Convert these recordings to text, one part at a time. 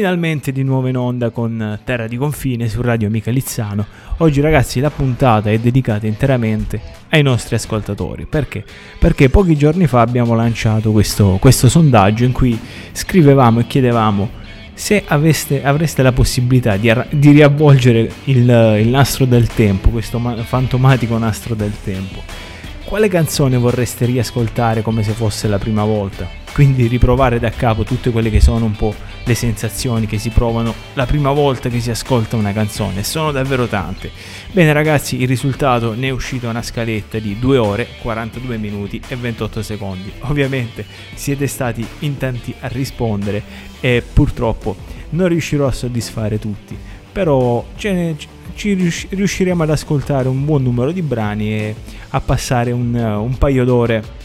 Finalmente di nuovo in onda con Terra di Confine su Radio Amica Lizzano. Oggi ragazzi la puntata è dedicata interamente ai nostri ascoltatori. Perché? Perché pochi giorni fa abbiamo lanciato questo, questo sondaggio in cui scrivevamo e chiedevamo se aveste, avreste la possibilità di, di riavvolgere il, il nastro del tempo, questo fantomatico nastro del tempo, quale canzone vorreste riascoltare come se fosse la prima volta? quindi riprovare da capo tutte quelle che sono un po' le sensazioni che si provano la prima volta che si ascolta una canzone, sono davvero tante. Bene ragazzi, il risultato ne è uscito una scaletta di 2 ore, 42 minuti e 28 secondi. Ovviamente siete stati in tanti a rispondere e purtroppo non riuscirò a soddisfare tutti, però ne, ci riusciremo ad ascoltare un buon numero di brani e a passare un, un paio d'ore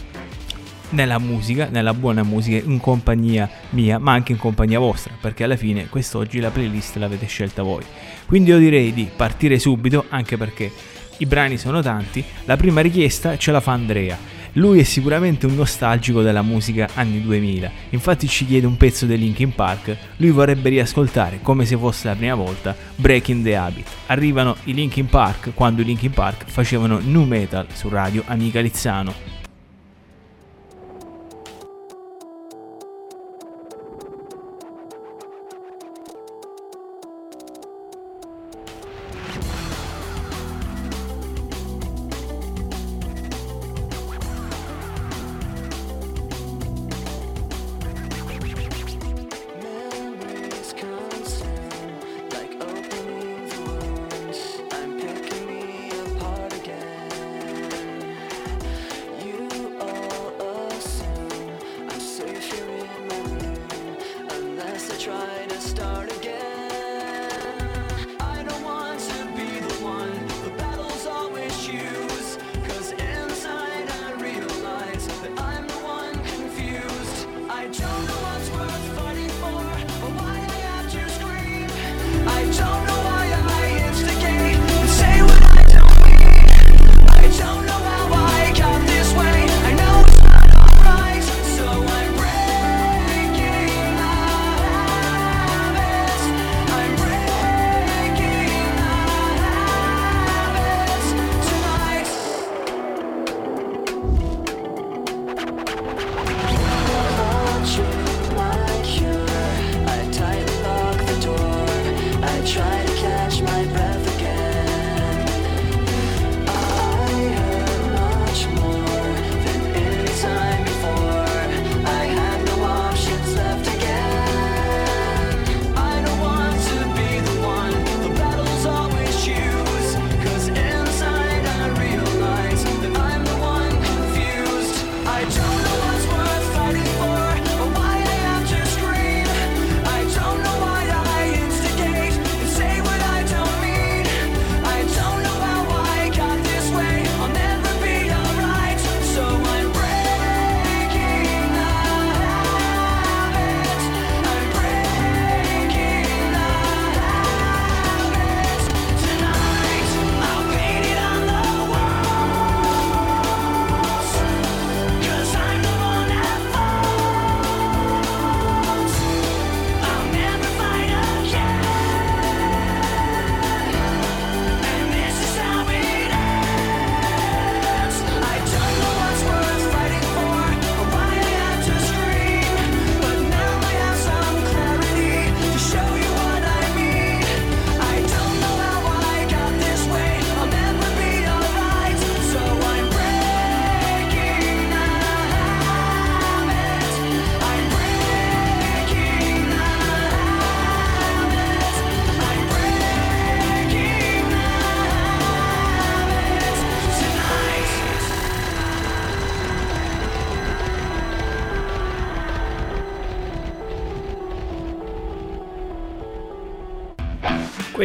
nella musica, nella buona musica, in compagnia mia, ma anche in compagnia vostra, perché alla fine quest'oggi la playlist l'avete scelta voi. Quindi io direi di partire subito, anche perché i brani sono tanti. La prima richiesta ce la fa Andrea. Lui è sicuramente un nostalgico della musica anni 2000, infatti ci chiede un pezzo dei Linkin Park, lui vorrebbe riascoltare, come se fosse la prima volta, Breaking the Habit. Arrivano i Linkin Park quando i Linkin Park facevano nu metal su radio Amica Lizzano.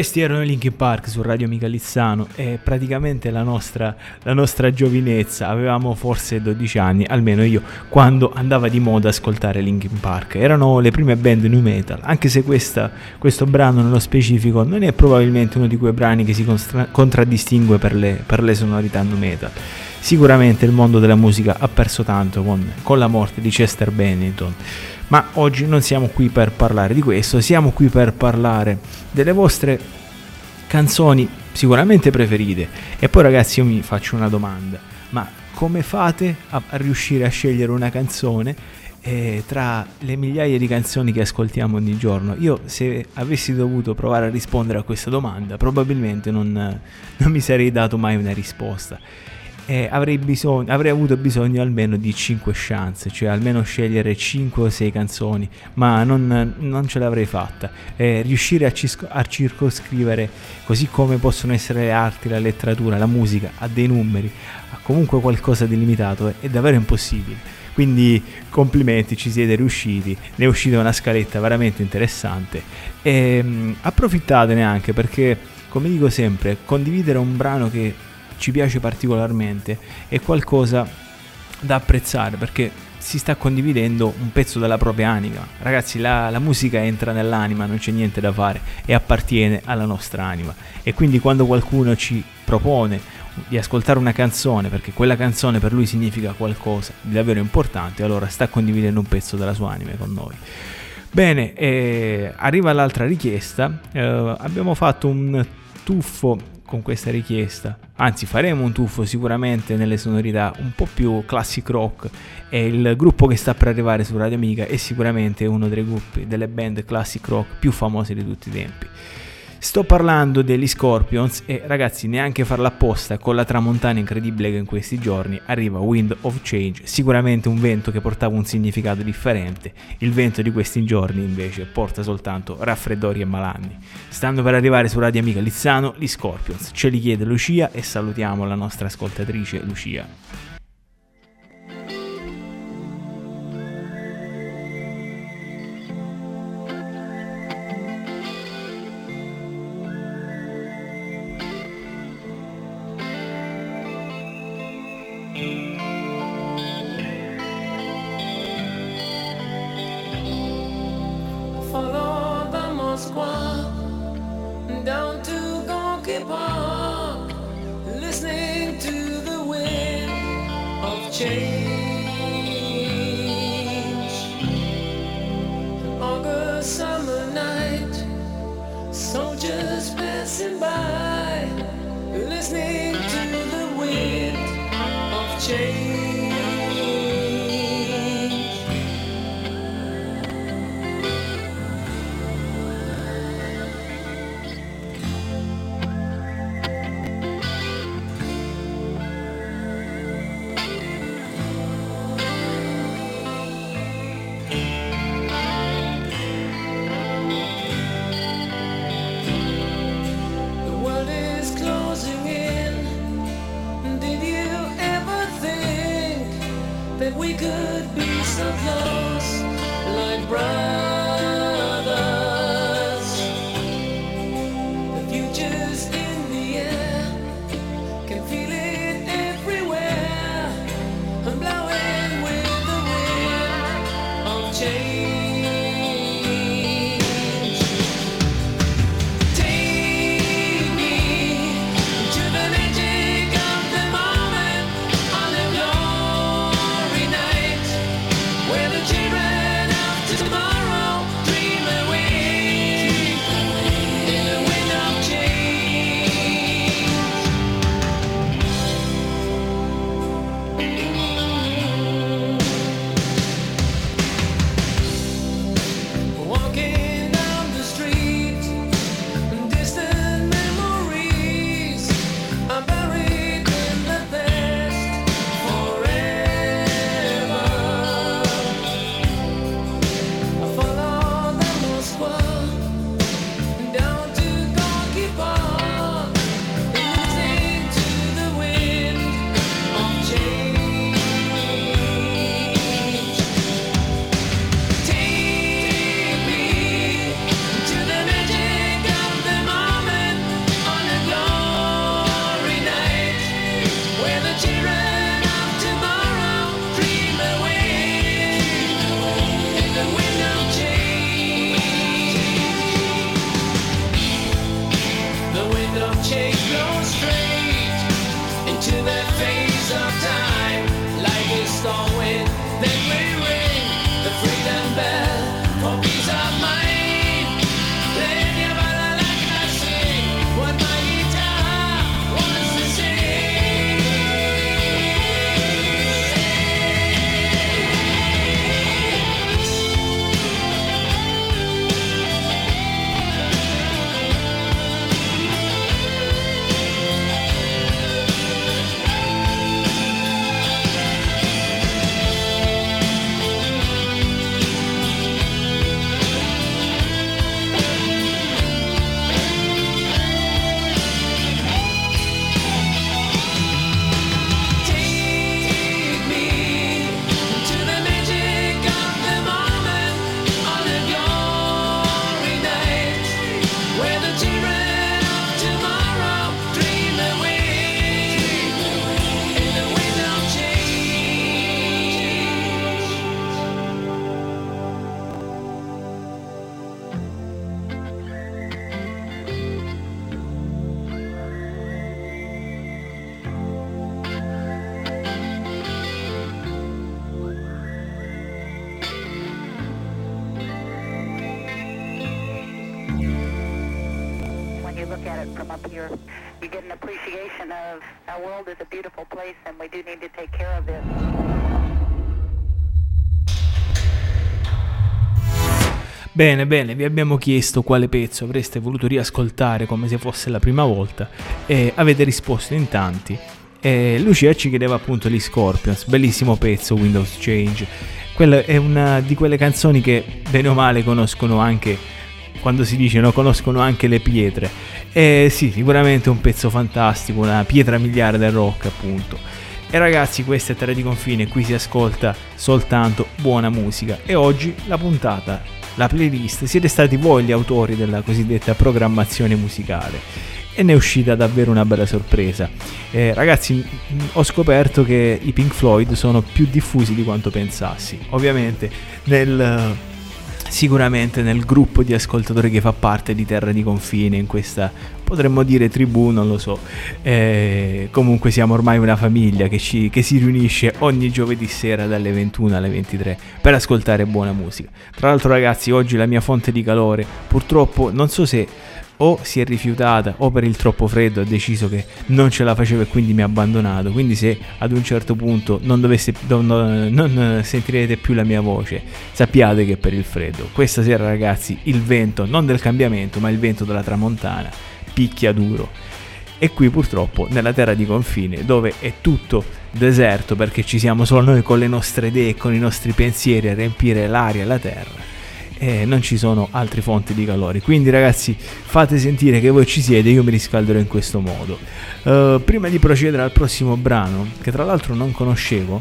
Questi erano i Linkin Park su Radio Amica Lizzano e praticamente la nostra, la nostra, giovinezza, avevamo forse 12 anni, almeno io, quando andava di moda ascoltare Linkin Park. Erano le prime band new metal, anche se questa, questo brano nello specifico non è probabilmente uno di quei brani che si constra- contraddistingue per le, per le sonorità new metal. Sicuramente il mondo della musica ha perso tanto con, con la morte di Chester Bennington ma oggi non siamo qui per parlare di questo, siamo qui per parlare delle vostre canzoni sicuramente preferite. E poi ragazzi io mi faccio una domanda, ma come fate a, riuscire a scegliere una canzone eh, tra le migliaia di canzoni che ascoltiamo ogni giorno? Io se avessi dovuto provare a rispondere a questa domanda probabilmente non, non mi sarei dato mai una risposta eh, avrei, bisogno, avrei avuto bisogno almeno di 5 chance, cioè almeno scegliere 5 o 6 canzoni, ma non, non ce l'avrei fatta. Eh, riuscire a, cisco, a, circoscrivere, così come possono essere le arti, la letteratura, la musica, a dei numeri, a comunque qualcosa di limitato, è, è davvero impossibile. Quindi complimenti, ci siete riusciti, ne è uscita una scaletta veramente interessante e mh, mm, approfittatene anche perché, come dico sempre, condividere un brano che ci piace particolarmente, è qualcosa da apprezzare perché si sta condividendo un pezzo della propria anima. Ragazzi, la, la, musica entra nell'anima, non c'è niente da fare e appartiene alla nostra anima. E quindi quando qualcuno ci propone di ascoltare una canzone, perché quella canzone per lui significa qualcosa di davvero importante, allora sta condividendo un pezzo della sua anima con noi. Bene, eh, arriva l'altra richiesta. Eh, abbiamo fatto un tuffo con questa richiesta. Anzi, faremo un tuffo sicuramente nelle sonorità un po' più classic rock. E il gruppo che sta per arrivare su Radio Amiga è sicuramente uno dei gruppi, delle band classic rock più famose di tutti i tempi. Sto parlando degli Scorpions e ragazzi neanche farla apposta con la tramontana incredibile che in questi giorni arriva Wind of Change, sicuramente un vento che portava un significato differente, il vento di questi giorni invece porta soltanto raffreddori e malanni. Stando per arrivare su Radio Amica Lizzano, gli Scorpions, ce li chiede Lucia e salutiamo la nostra ascoltatrice Lucia. Bene, bene, vi abbiamo chiesto quale pezzo avreste voluto riascoltare come se fosse la prima volta e avete risposto in tanti. E Lucia ci chiedeva appunto gli Scorpions, bellissimo pezzo Windows Change. Quella è una di quelle canzoni che bene o male conoscono anche quando si dice no, conoscono anche le pietre. E sì, sicuramente un pezzo fantastico, una pietra miliare del rock appunto. E ragazzi, questa è Terra di Confine, qui si ascolta soltanto buona musica e oggi la puntata la playlist, siete stati voi gli autori della cosiddetta programmazione musicale e ne è uscita davvero una bella sorpresa. Eh, ragazzi, ho scoperto che i Pink Floyd sono più diffusi di quanto pensassi. Ovviamente nel sicuramente nel gruppo di ascoltatori che fa parte di Terra di Confine, in questa potremmo dire tribù, non lo so. Eh, comunque siamo ormai una famiglia che, ci, che, si riunisce ogni giovedì sera dalle 21 alle 23 per ascoltare buona musica. Tra l'altro ragazzi, oggi la mia fonte di calore, purtroppo non so se o si è rifiutata o per il troppo freddo ha deciso che non ce la faceva e quindi mi ha abbandonato. Quindi se ad un certo punto non, dovesse, non, non sentirete più la mia voce, sappiate che è per il freddo. Questa sera ragazzi il vento, non del cambiamento, ma il vento della tramontana, picchia duro. E qui purtroppo nella terra di confine dove è tutto deserto perché ci siamo solo noi con le nostre idee e con i nostri pensieri a riempire l'aria e la terra e non ci sono altre fonti di calore. Quindi ragazzi fate sentire che voi ci siete, io mi riscalderò in questo modo. Uh, prima di procedere al prossimo brano, che tra l'altro non conoscevo,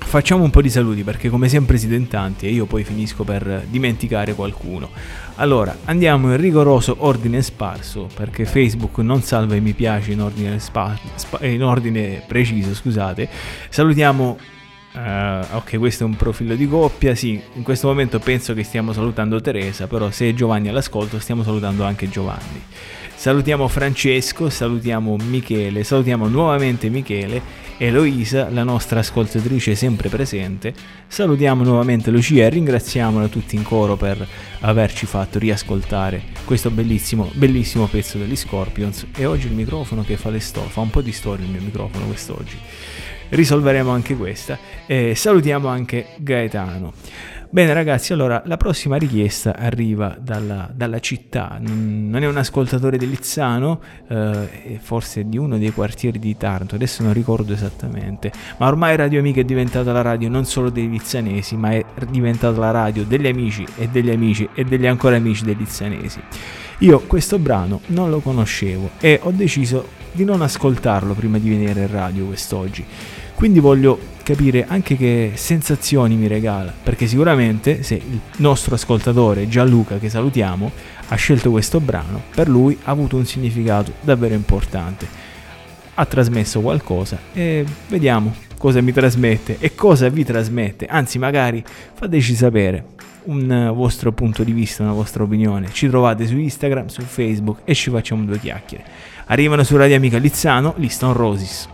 facciamo un po' di saluti perché come sempre siete in tanti e io poi finisco per dimenticare qualcuno. Allora, andiamo in rigoroso ordine sparso perché Facebook non salva i mi piace in ordine, spa- spa- in ordine preciso, scusate. Salutiamo Uh, ok, questo è un profilo di coppia. Sì, in questo momento penso che stiamo salutando Teresa, però se Giovanni è all'ascolto stiamo salutando anche Giovanni. Salutiamo Francesco, salutiamo Michele, salutiamo nuovamente Michele, Eloisa, la nostra ascoltatrice sempre presente. Salutiamo nuovamente Lucia e ringraziamola tutti in coro per averci fatto riascoltare questo bellissimo, bellissimo pezzo degli Scorpions. E oggi il microfono che fa le storie, fa un po' di storia il mio microfono quest'oggi risolveremo anche questa. E salutiamo anche Gaetano. Bene ragazzi, allora la prossima richiesta arriva dalla, dalla città, non è un ascoltatore di Lizzano, eh, forse di uno dei quartieri di Taranto, adesso non ricordo esattamente, ma ormai Radio Amica è diventata la radio non solo dei lizzanesi, ma è diventata la radio degli amici e degli amici e degli ancora amici dei lizzanesi. Io questo brano non lo conoscevo e ho deciso di non ascoltarlo prima di venire in radio quest'oggi quindi voglio capire anche che sensazioni mi regala, perché sicuramente se il nostro ascoltatore Gianluca, che salutiamo, ha scelto questo brano, per lui ha avuto un significato davvero importante. Ha trasmesso qualcosa e vediamo cosa mi trasmette e cosa vi trasmette, anzi magari fateci sapere un vostro punto di vista, una vostra opinione. Ci trovate su Instagram, su Facebook e ci facciamo due chiacchiere. Arrivano su Radio Amica Lizzano, Liston Roses.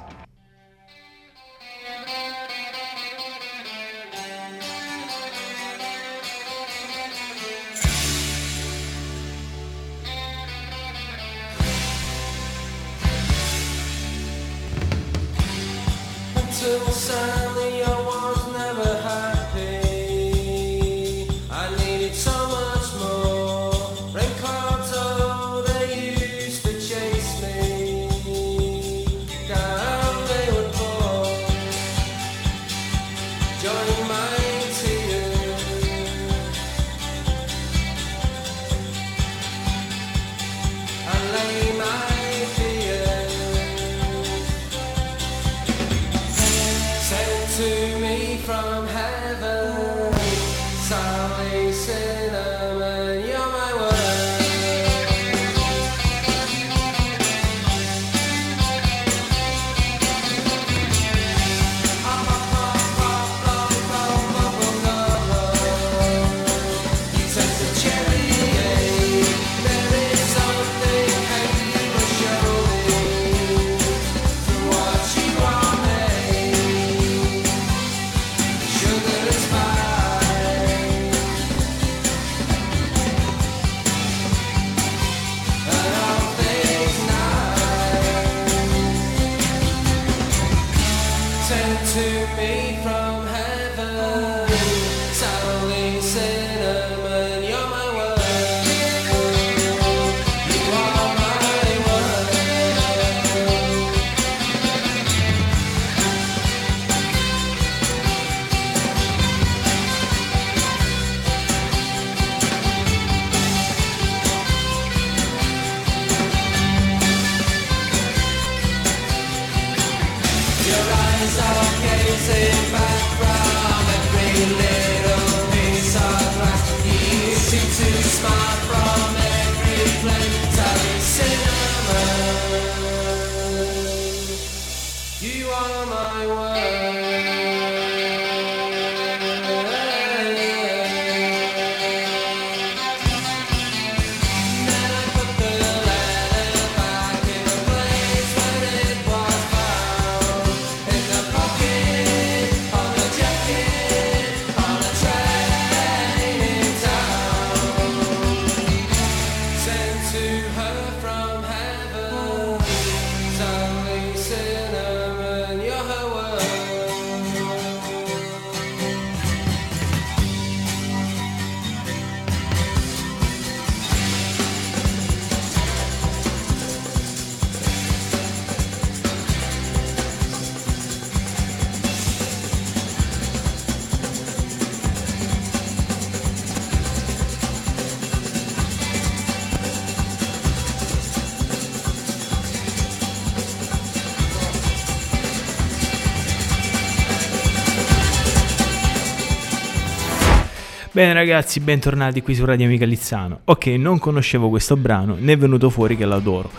Bene ragazzi, bentornati qui su Radio Amica Lizzano. Ok, non conoscevo questo brano, ne è venuto fuori che l'adoro.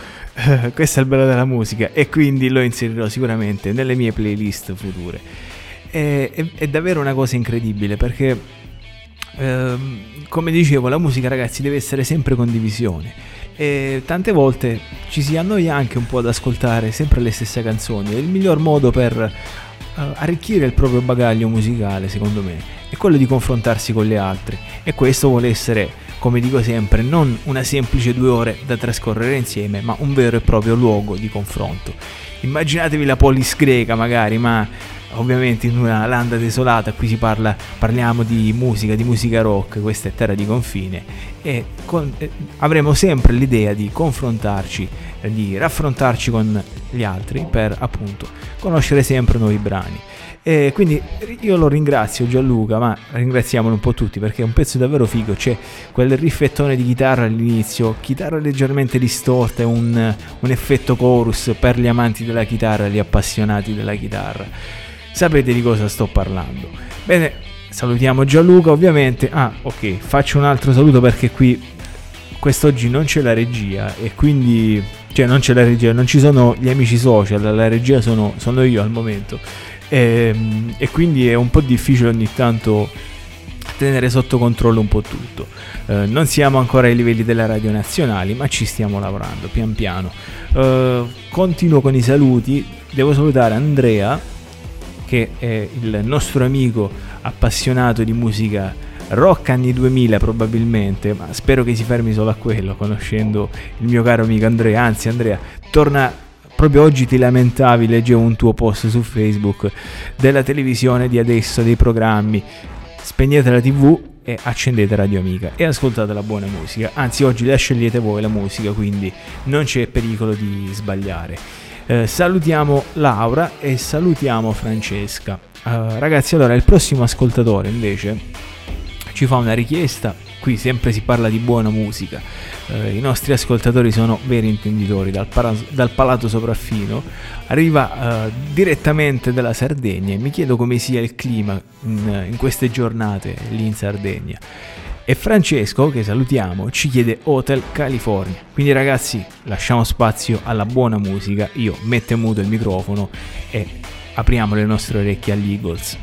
questo è il bello della musica e quindi lo inserirò sicuramente nelle mie playlist future. È, è, è davvero una cosa incredibile perché, ehm, come dicevo, la musica ragazzi deve essere sempre condivisione. E tante volte ci si annoia anche un po' ad ascoltare sempre le stesse canzoni. È il miglior modo per arricchire il proprio bagaglio musicale, secondo me è quello di confrontarsi con le altre e questo vuole essere, come dico sempre, non una semplice due ore da trascorrere insieme, ma un vero e proprio luogo di confronto. Immaginatevi la polis greca magari, ma ovviamente in una landa desolata, qui si parla, parliamo di musica, di musica rock, questa è terra di confine e con, eh, avremo sempre l'idea di confrontarci, eh, di raffrontarci con gli altri per appunto conoscere sempre nuovi brani. E quindi io lo ringrazio Gianluca, ma ringraziamolo un po' tutti perché è un pezzo davvero figo. C'è quel riffettone di chitarra all'inizio, chitarra leggermente distorta un, un effetto chorus per gli amanti della chitarra, gli appassionati della chitarra. Sapete di cosa sto parlando. Bene, salutiamo Gianluca ovviamente. Ah, ok, faccio un altro saluto perché qui quest'oggi non c'è la regia e quindi cioè non c'è la regia, non ci sono gli amici social, la regia sono, sono io al momento e, ehm, e, quindi è un po' difficile ogni tanto tenere sotto controllo un po' tutto. Eh, non siamo ancora ai livelli della radio nazionali, ma ci stiamo lavorando pian piano. Eh, continuo con i saluti, devo salutare Andrea, che è il nostro amico appassionato di musica rock anni 2000 probabilmente, ma spero che si fermi solo a quello, conoscendo il mio caro amico Andrea. Anzi, Andrea, torna proprio oggi ti lamentavi, leggevo un tuo post su Facebook della televisione di adesso, dei programmi. Spegnete la TV e accendete Radio Amica e ascoltate la buona musica. Anzi, oggi la scegliete voi la musica, quindi non c'è pericolo di sbagliare. Eh, salutiamo Laura e salutiamo Francesca. Uh, ragazzi, allora il prossimo ascoltatore invece ci fa una richiesta. Qui sempre si parla di buona musica eh, i nostri ascoltatori sono veri intenditori dal, para- dal palato sopraffino, arriva eh, direttamente dalla Sardegna e mi chiedo come sia il clima in, in queste giornate lì in Sardegna. E Francesco, che salutiamo, ci chiede Hotel California. Quindi ragazzi, lasciamo spazio alla buona musica, io metto in muto il microfono e apriamo le nostre orecchie agli Eagles.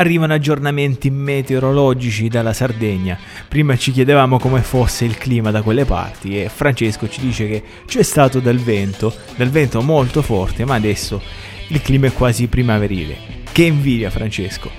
Arrivano aggiornamenti meteorologici dalla Sardegna. Prima ci chiedevamo come fosse il clima da quelle parti e Francesco ci dice che c'è stato del vento, del vento molto forte, ma adesso il clima è quasi primaverile. Che invidia Francesco!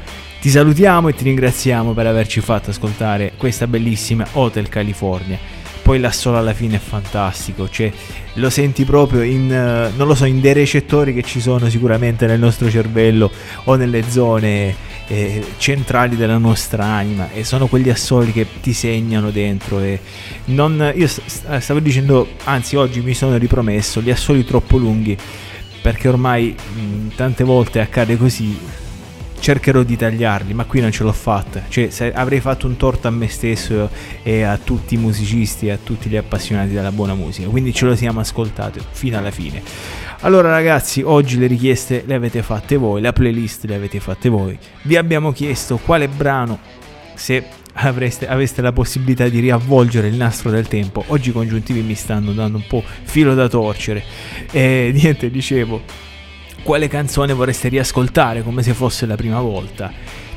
Ti salutiamo e ti ringraziamo per averci fatto ascoltare questa bellissima Hotel California. Poi l'assolo alla fine è fantastico, cioè lo senti proprio in, uh, non lo so, in dei recettori che ci sono sicuramente nel nostro cervello o nelle zone eh, centrali della nostra anima e sono quegli assoli che ti segnano dentro e non, io stavo dicendo anzi oggi mi sono ripromesso gli assoli troppo lunghi perché ormai mh, tante volte accade così cercherò di tagliarli, ma qui non ce l'ho fatta. Cioè, avrei fatto un torto a me stesso e a tutti i musicisti e a tutti gli appassionati della buona musica. Quindi ce lo siamo ascoltato fino alla fine. Allora ragazzi, oggi le richieste le avete fatte voi, la playlist le avete fatte voi. Vi abbiamo chiesto quale brano, se avreste, aveste la possibilità di riavvolgere il nastro del tempo. Oggi i congiuntivi mi stanno dando un po' filo da torcere. E niente, dicevo, quale canzone vorreste riascoltare come se fosse la prima volta?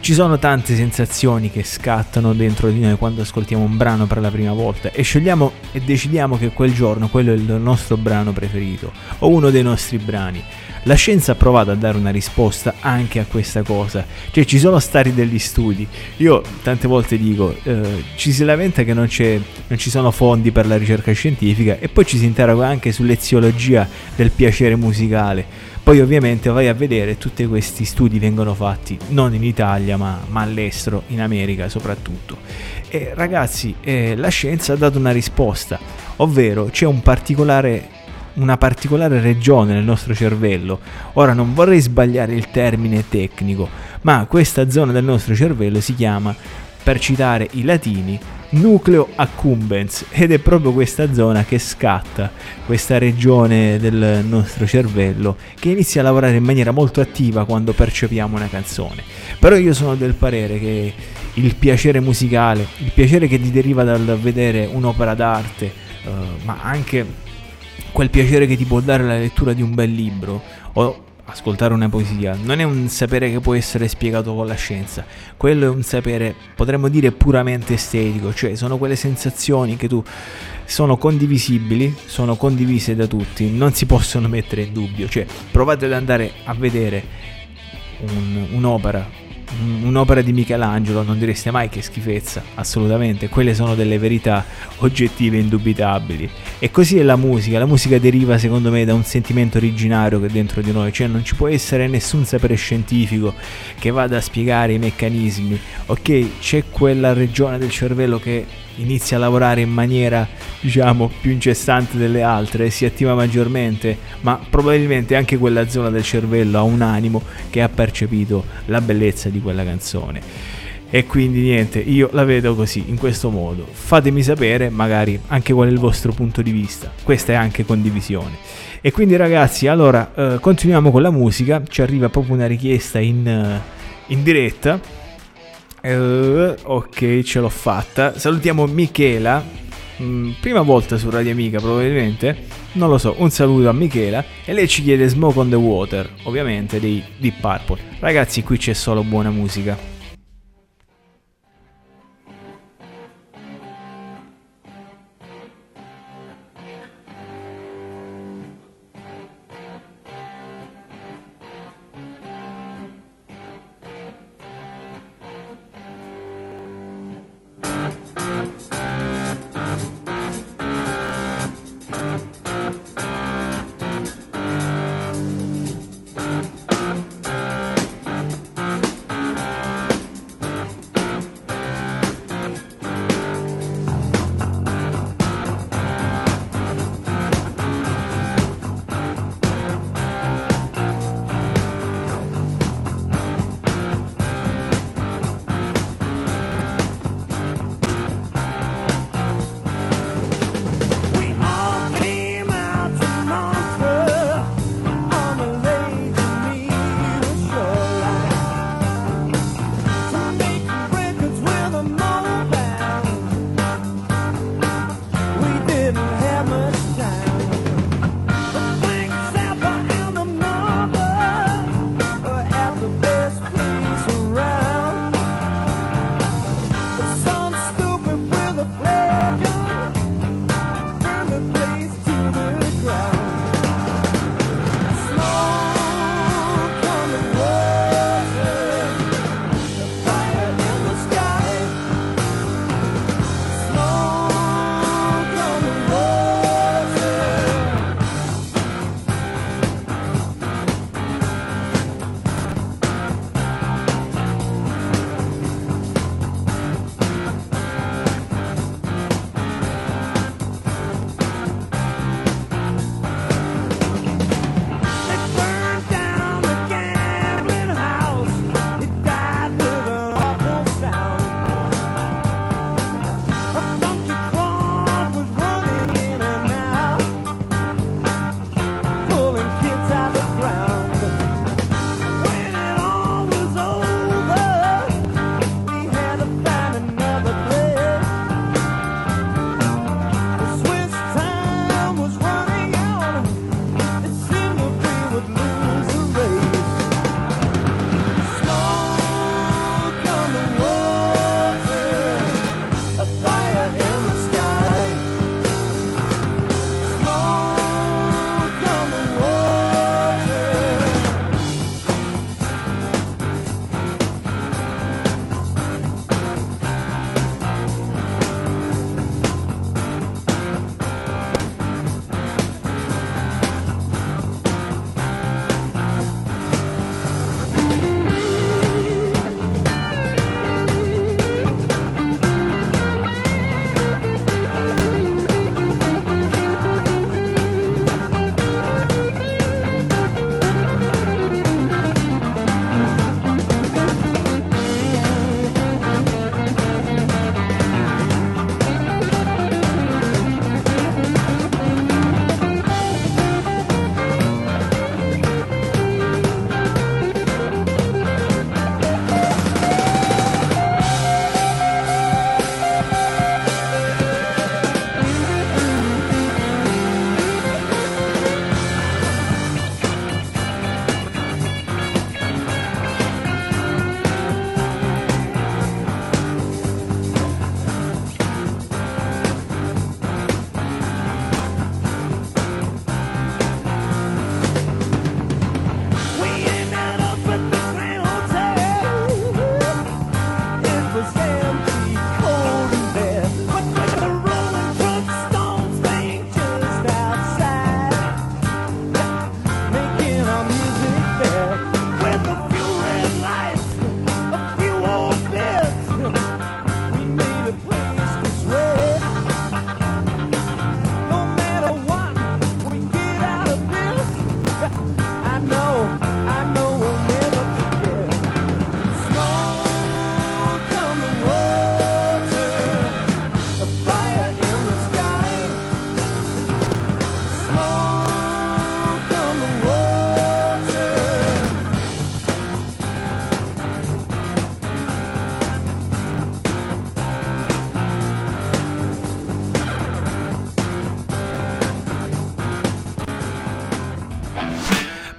Ci sono tante sensazioni che scattano dentro di noi quando ascoltiamo un brano per la prima volta e scegliamo e decidiamo che quel giorno quello è il nostro brano preferito o uno dei nostri brani. La scienza ha provato a dare una risposta anche a questa cosa, cioè ci sono stati degli studi. Io tante volte dico, eh, ci si lamenta che non, non ci sono fondi per la ricerca scientifica e poi ci si interroga anche sull'eziologia del piacere musicale poi ovviamente vai a vedere tutti questi studi vengono fatti non in Italia ma, ma all'estero, in America soprattutto. E ragazzi, eh, la scienza ha dato una risposta, ovvero c'è un particolare una particolare regione nel nostro cervello. Ora non vorrei sbagliare il termine tecnico, ma questa zona del nostro cervello si chiama, per citare i latini, nucleo accumbens ed è proprio questa zona che scatta, questa regione del nostro cervello che inizia a lavorare in maniera molto attiva quando percepiamo una canzone. Però io sono del parere che il piacere musicale, il piacere che ti deriva dal vedere un'opera d'arte, eh, ma anche quel piacere che ti può dare la lettura di un bel libro o ascoltare una poesia non è un sapere che può essere spiegato con la scienza, quello è un sapere, potremmo dire, puramente estetico, cioè sono quelle sensazioni che tu sono condivisibili, sono condivise da tutti, non si possono mettere in dubbio, cioè provate ad andare a vedere un, un'opera un'opera di Michelangelo non direste mai che schifezza, assolutamente, quelle sono delle verità oggettive indubitabili. E così è la musica, la musica deriva secondo me da un sentimento originario che è dentro di noi, cioè non ci può essere nessun sapere scientifico che vada a spiegare i meccanismi, ok, c'è quella regione del cervello che inizia a lavorare in maniera diciamo più incessante delle altre, si attiva maggiormente, ma probabilmente anche quella zona del cervello ha un animo che ha percepito la bellezza di quella canzone. E quindi niente, io la vedo così, in questo modo. Fatemi sapere magari anche qual è il vostro punto di vista. Questa è anche condivisione. E quindi ragazzi, allora eh, continuiamo con la musica. Ci arriva proprio una richiesta in, uh, in diretta Uh, ok, ce l'ho fatta. Salutiamo Michela. Mm, prima volta su Radio Amica, probabilmente. Non lo so. Un saluto a Michela. E lei ci chiede Smoke on the Water, ovviamente dei Deep Purple. Ragazzi, qui c'è solo buona musica.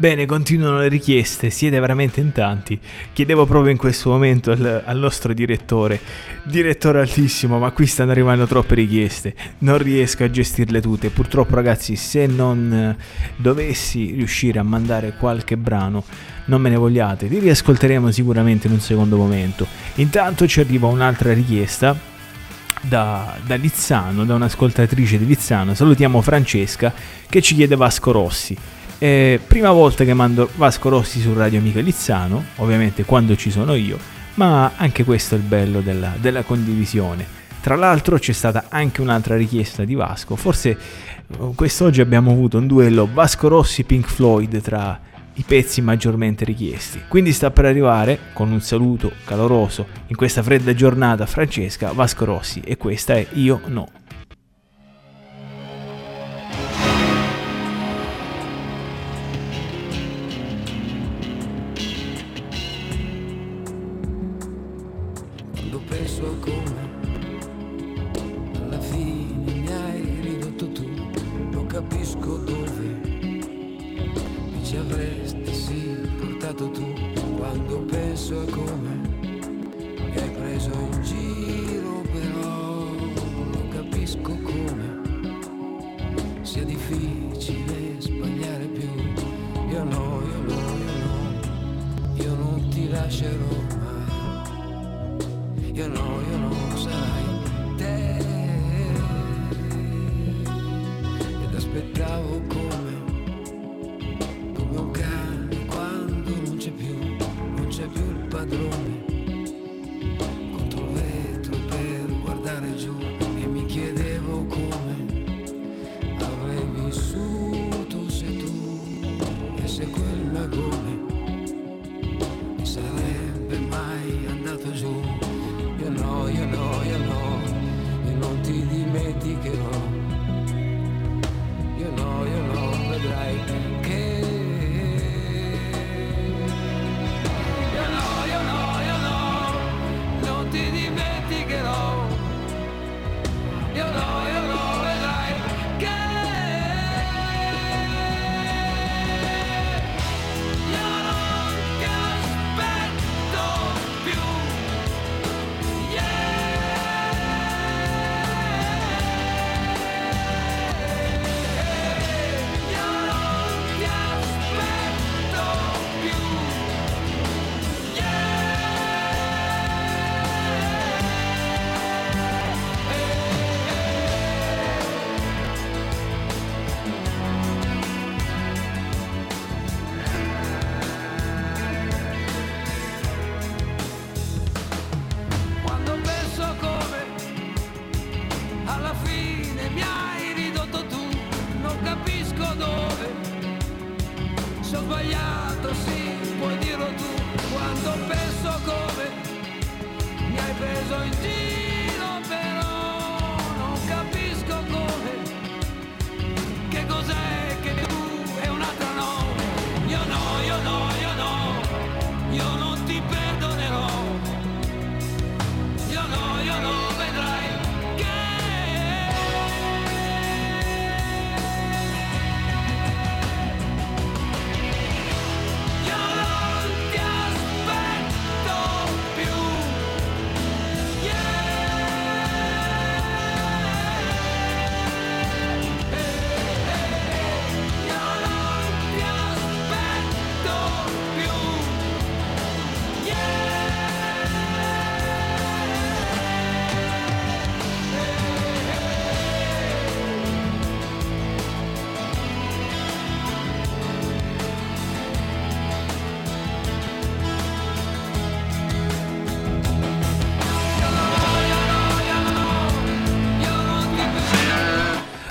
Bene, continuano le richieste, siete veramente in tanti. Chiedevo proprio in questo momento al, al, nostro direttore, direttore altissimo, ma qui stanno arrivando troppe richieste, non riesco a gestirle tutte. Purtroppo ragazzi, se non eh, dovessi riuscire a mandare qualche brano, non me ne vogliate, li riascolteremo sicuramente in un secondo momento. Intanto ci arriva un'altra richiesta da, da, Lizzano, da un'ascoltatrice di Lizzano. Salutiamo Francesca che ci chiede Vasco Rossi. Eh, prima volta che mando Vasco Rossi su Radio Amica Lizzano, ovviamente quando ci sono io, ma anche questo è il bello della, della condivisione. Tra l'altro c'è stata anche un'altra richiesta di Vasco, forse eh, quest'oggi abbiamo avuto un duello Vasco Rossi Pink Floyd tra i pezzi maggiormente richiesti. Quindi sta per arrivare, con un saluto caloroso in questa fredda giornata, Francesca Vasco Rossi e questa è Io No.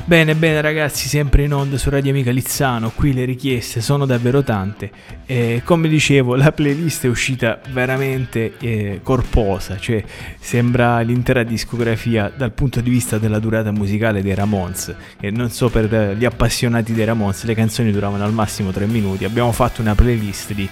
Bene, bene ragazzi, sempre in onda su Radio Amica Lizzano, qui le richieste sono davvero tante. E come dicevo la playlist è uscita veramente eh, corposa, cioè sembra l'intera discografia dal punto di vista della durata musicale dei Ramones. E non so per gli appassionati dei Ramones le canzoni duravano al massimo 3 minuti, abbiamo fatto una playlist di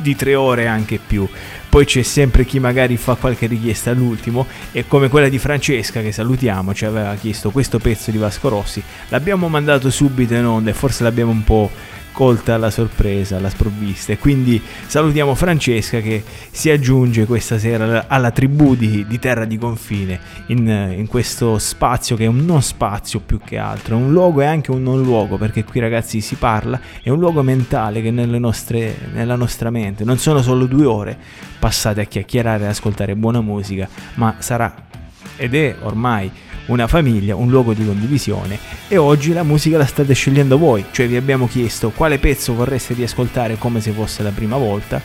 di tre ore anche più. Poi c'è sempre chi magari fa qualche richiesta all'ultimo e come quella di Francesca che salutiamo ci aveva chiesto questo pezzo di Vasco Rossi. L'abbiamo mandato subito in onda e forse l'abbiamo un po' colta alla sorpresa, alla sprovvista. E quindi salutiamo Francesca che si aggiunge questa sera alla tribù di, di Terra di Confine in, in, questo spazio che è un non spazio più che altro, è un luogo e anche un non luogo perché qui ragazzi si parla, è un luogo mentale che nostre, nella nostra mente. Non sono solo due ore passate a chiacchierare e ascoltare buona musica, ma sarà ed è ormai una famiglia, un luogo di condivisione e oggi la musica la state scegliendo voi, cioè vi abbiamo chiesto quale pezzo vorreste riascoltare come se fosse la prima volta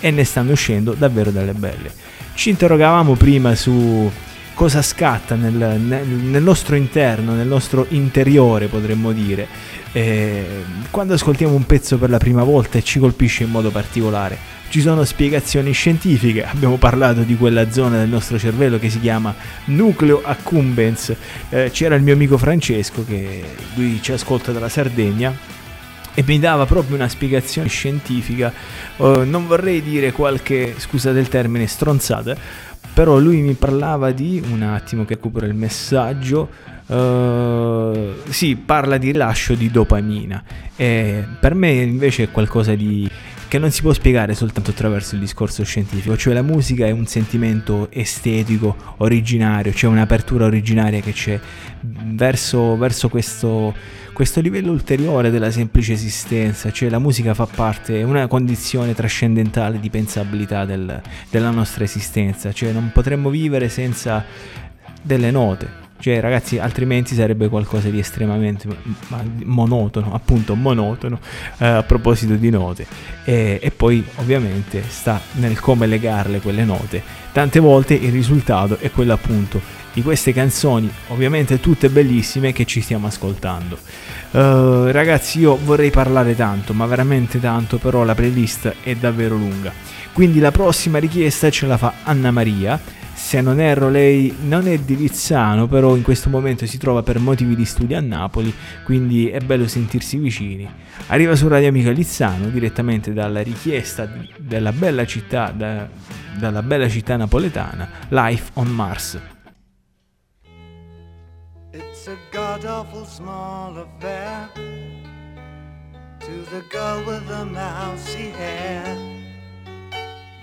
e ne stanno uscendo davvero delle belle. Ci interrogavamo prima su cosa scatta nel, nel, nel nostro interno, nel nostro interiore potremmo dire, eh, quando ascoltiamo un pezzo per la prima volta e ci colpisce in modo particolare ci sono spiegazioni scientifiche, abbiamo parlato di quella zona del nostro cervello che si chiama nucleo accumbens, eh, c'era il mio amico Francesco che lui ci ascolta dalla Sardegna e mi dava proprio una spiegazione scientifica, uh, non vorrei dire qualche, scusate il termine, stronzata, però lui mi parlava di, un attimo che recupero il messaggio, uh, sì, parla di rilascio di dopamina, e per me invece è qualcosa di che non si può spiegare soltanto attraverso il discorso scientifico, cioè la musica è un sentimento estetico, originario, c'è un'apertura originaria che c'è verso, verso questo, questo livello ulteriore della semplice esistenza, cioè la musica fa parte, è una condizione trascendentale di pensabilità del, della nostra esistenza, cioè non potremmo vivere senza delle note, cioè, ragazzi, altrimenti sarebbe qualcosa di estremamente monotono, appunto monotono, eh, a proposito di note. E, e, poi, ovviamente, sta nel come legarle quelle note. Tante volte il risultato è quello, appunto, di queste canzoni, ovviamente tutte bellissime, che ci stiamo ascoltando. Uh, ragazzi, io vorrei parlare tanto, ma veramente tanto, però la playlist è davvero lunga. Quindi la prossima richiesta ce la fa Anna Maria se non erro lei non è di Lizzano, però in questo momento si trova per motivi di studio a Napoli, quindi è bello sentirsi vicini. Arriva su Radio Amica Lizzano direttamente dalla richiesta della bella città, da, dalla bella città napoletana, Life on Mars. It's a god awful small affair to the girl with the mousy hair.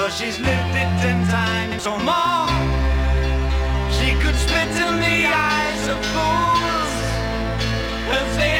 but she's lived it ten times or more. She could spit in the eyes of fools as they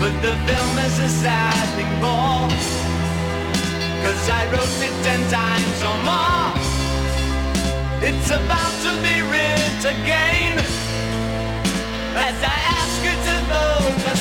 But the film is a thing more. Cause I wrote it ten times or more. It's about to be writ again. As I ask you to focus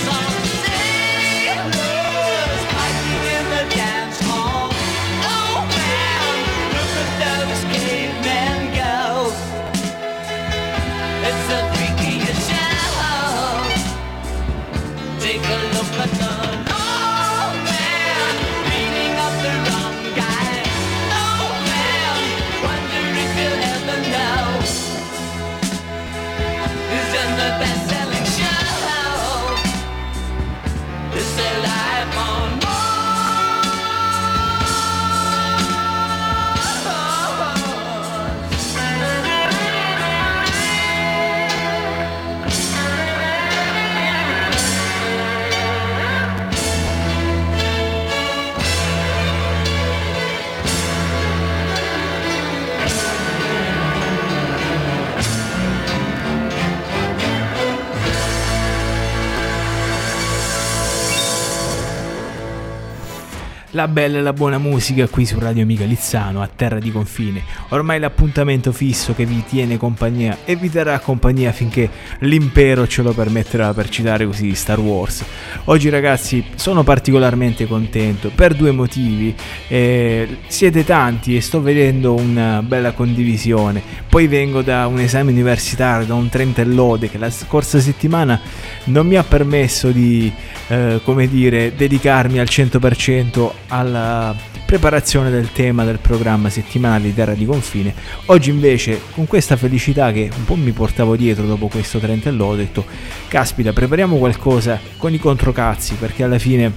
la bella e la buona musica qui su Radio Amica Lizzano, a terra di confine. Ormai l'appuntamento fisso che vi tiene compagnia e vi terrà compagnia finché l'impero ce lo permetterà per citare così Star Wars. Oggi ragazzi sono particolarmente contento per due motivi. Eh, siete tanti e sto vedendo una bella condivisione. Poi vengo da un esame universitario, da un trentellode che la scorsa settimana non mi ha permesso di, eh, come dire, dedicarmi al 100% alla preparazione del tema del programma settimanale di Terra di Confine. Oggi invece, con questa felicità che un po' mi portavo dietro dopo questo Trentellò, ho detto, caspita, prepariamo qualcosa con i controcazzi, perché alla fine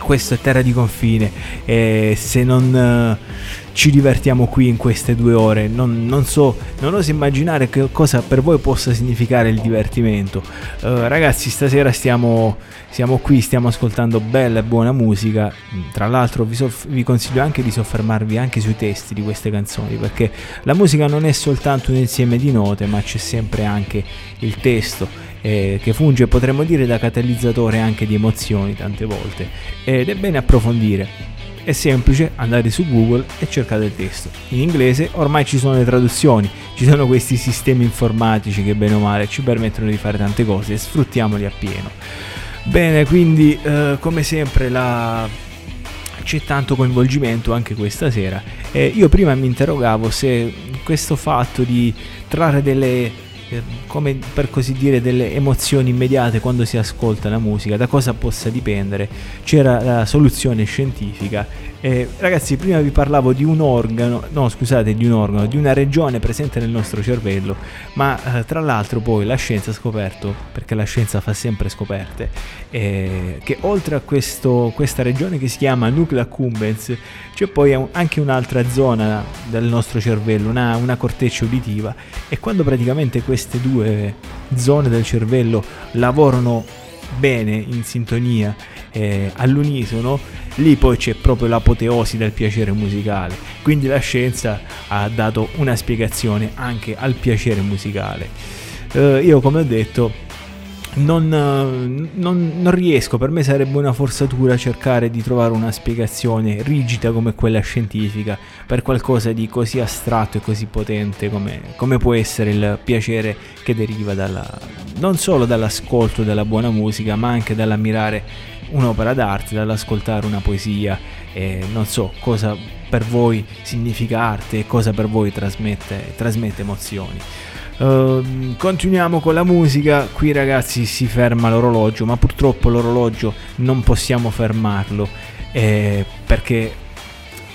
questo è Terra di Confine e se non... Uh, ci divertiamo qui in queste due ore. Non, non, so, non oso immaginare che cosa per voi possa significare il divertimento. Uh, ragazzi, stasera stiamo, siamo qui, stiamo ascoltando bella e buona musica. Tra l'altro vi, soff- vi, consiglio anche di soffermarvi anche sui testi di queste canzoni, perché la musica non è soltanto un insieme di note, ma c'è sempre anche il testo. Eh, che funge potremmo dire da catalizzatore anche di emozioni tante volte ed è bene approfondire è semplice, andate su Google e cercate il testo. In inglese ormai ci sono le traduzioni, ci sono questi sistemi informatici che bene o male ci permettono di fare tante cose e sfruttiamoli appieno. Bene, quindi eh, come sempre la... c'è tanto coinvolgimento anche questa sera. Eh, io prima mi interrogavo se questo fatto di trarre delle come per così dire delle emozioni immediate quando si ascolta la musica, da cosa possa dipendere. C'era la soluzione scientifica eh, ragazzi, prima vi parlavo di un organo, no scusate, di un organo, di una regione presente nel nostro cervello, ma eh, tra l'altro poi la scienza ha scoperto, perché la scienza fa sempre scoperte, eh, che oltre a questo, questa regione che si chiama nucleo accumbens, c'è poi anche un'altra zona del nostro cervello, una, una corteccia uditiva, e quando praticamente queste due zone del cervello lavorano bene, in sintonia, eh, all'unisono, lì poi c'è proprio l'apoteosi del piacere musicale. Quindi la scienza ha dato una spiegazione anche al piacere musicale. Eh, io come ho detto non, non, non, riesco, per me sarebbe una forzatura cercare di trovare una spiegazione rigida come quella scientifica per qualcosa di così astratto e così potente come, come può essere il piacere che deriva dalla, non solo dall'ascolto della buona musica, ma anche dall'ammirare un'opera d'arte, dall'ascoltare una poesia e non so cosa per voi significa arte e cosa per voi trasmette, trasmette emozioni. Uh, continuiamo con la musica, qui ragazzi si ferma l'orologio, ma purtroppo l'orologio non possiamo fermarlo eh, perché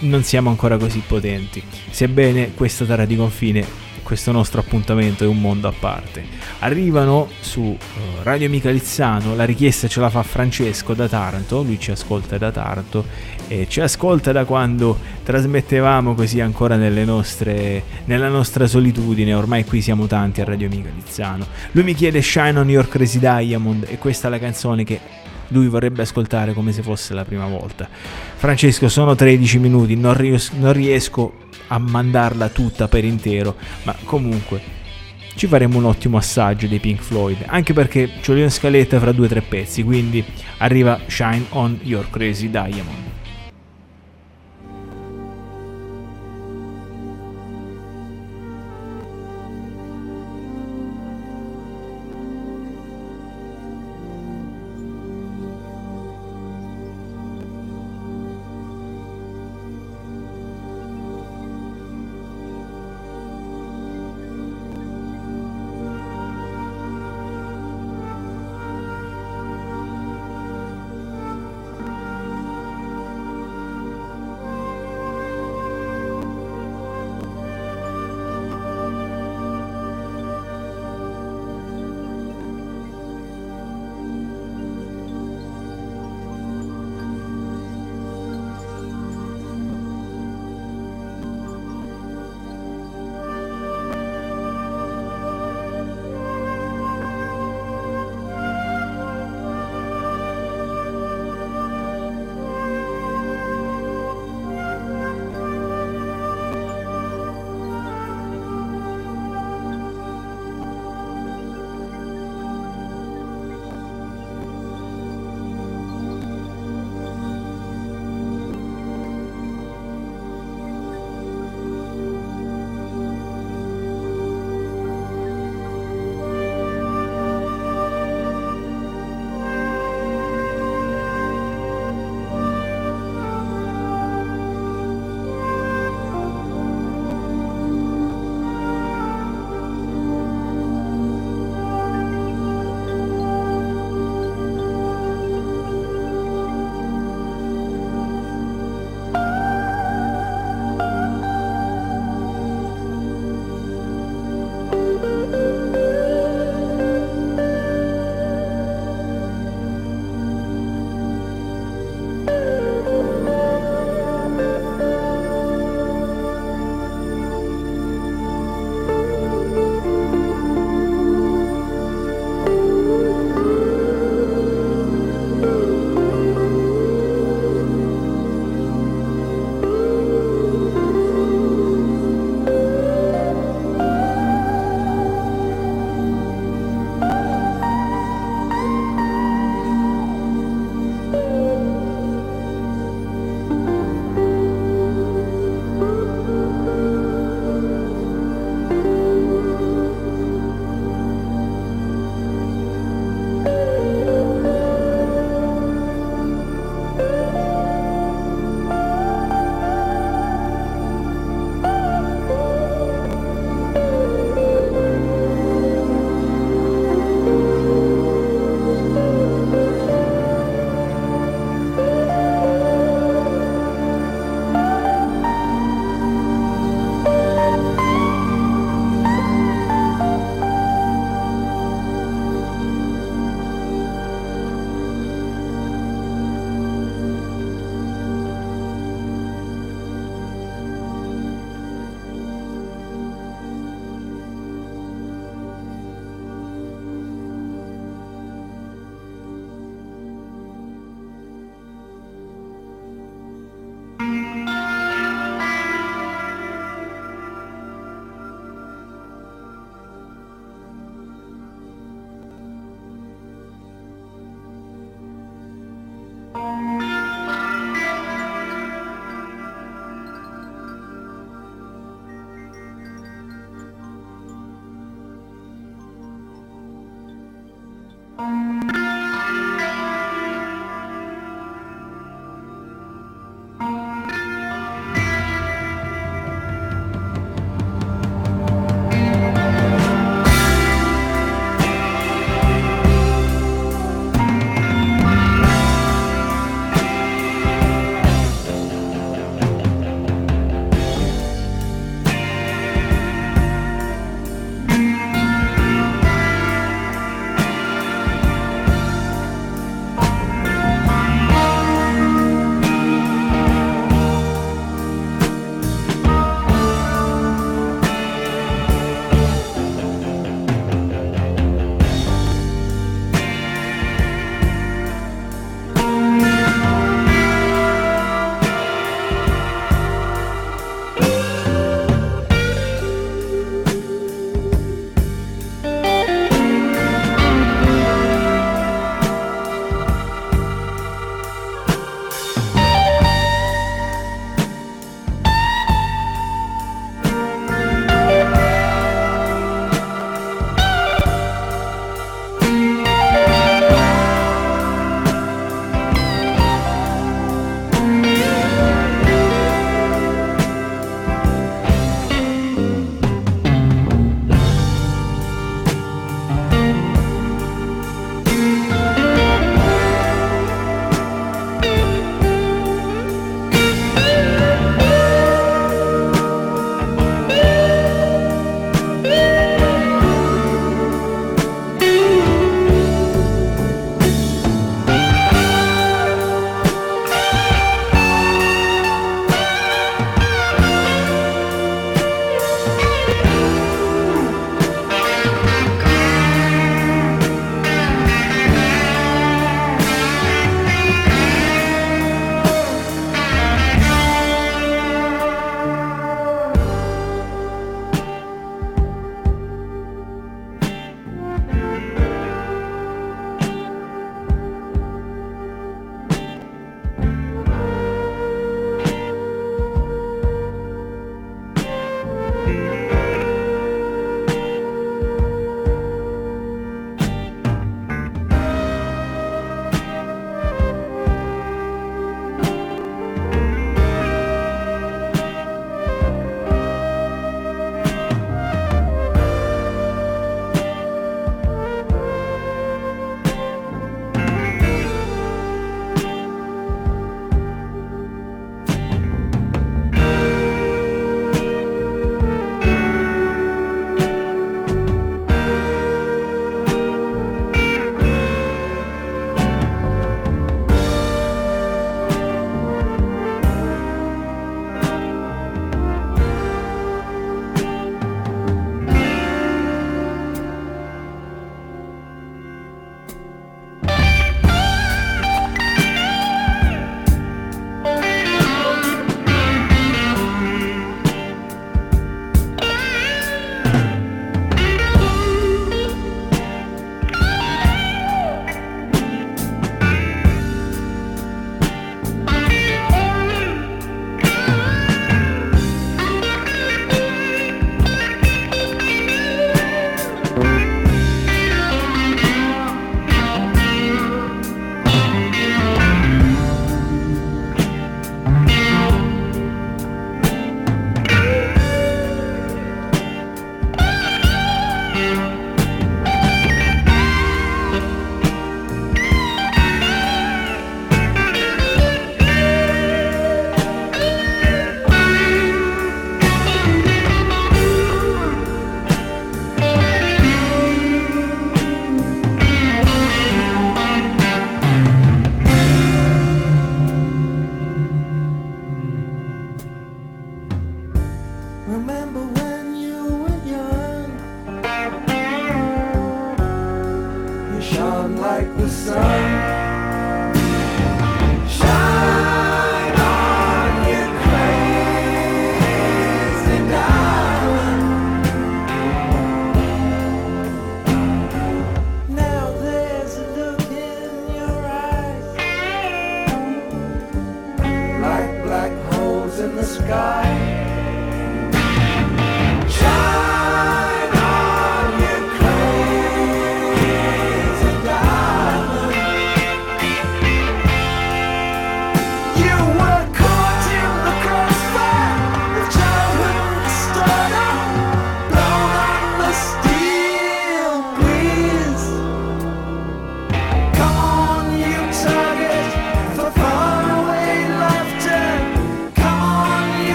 non siamo ancora così potenti. Sebbene questa terra di confine questo nostro appuntamento è un mondo a parte. Arrivano su eh, Radio Amica Lizzano, la richiesta ce la fa Francesco da Taranto, lui ci ascolta da Taranto e ci ascolta da quando trasmettevamo così ancora nostre, nella nostra solitudine, ormai qui siamo tanti a Radio Amica Lizzano. Lui mi chiede Shine on Your Crazy Diamond e questa è la canzone che lui vorrebbe ascoltare come se fosse la prima volta. Francesco, sono 13 minuti, non, ries- non riesco a mandarla tutta per intero, ma comunque ci faremo un ottimo assaggio dei Pink Floyd, anche perché c'ho lì in scaletta fra due o tre pezzi, quindi arriva Shine on Your Crazy Diamond.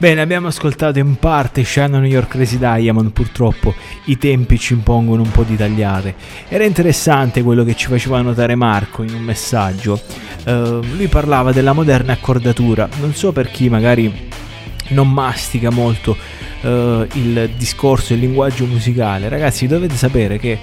Bene, abbiamo ascoltato in parte Shine on Your Crazy Diamond, purtroppo i tempi ci impongono un po' di tagliare. Era interessante quello che ci faceva notare Marco in un messaggio. Eh, lui parlava della moderna accordatura, non so per chi magari non mastica molto eh, il discorso, il linguaggio musicale. Ragazzi, dovete sapere che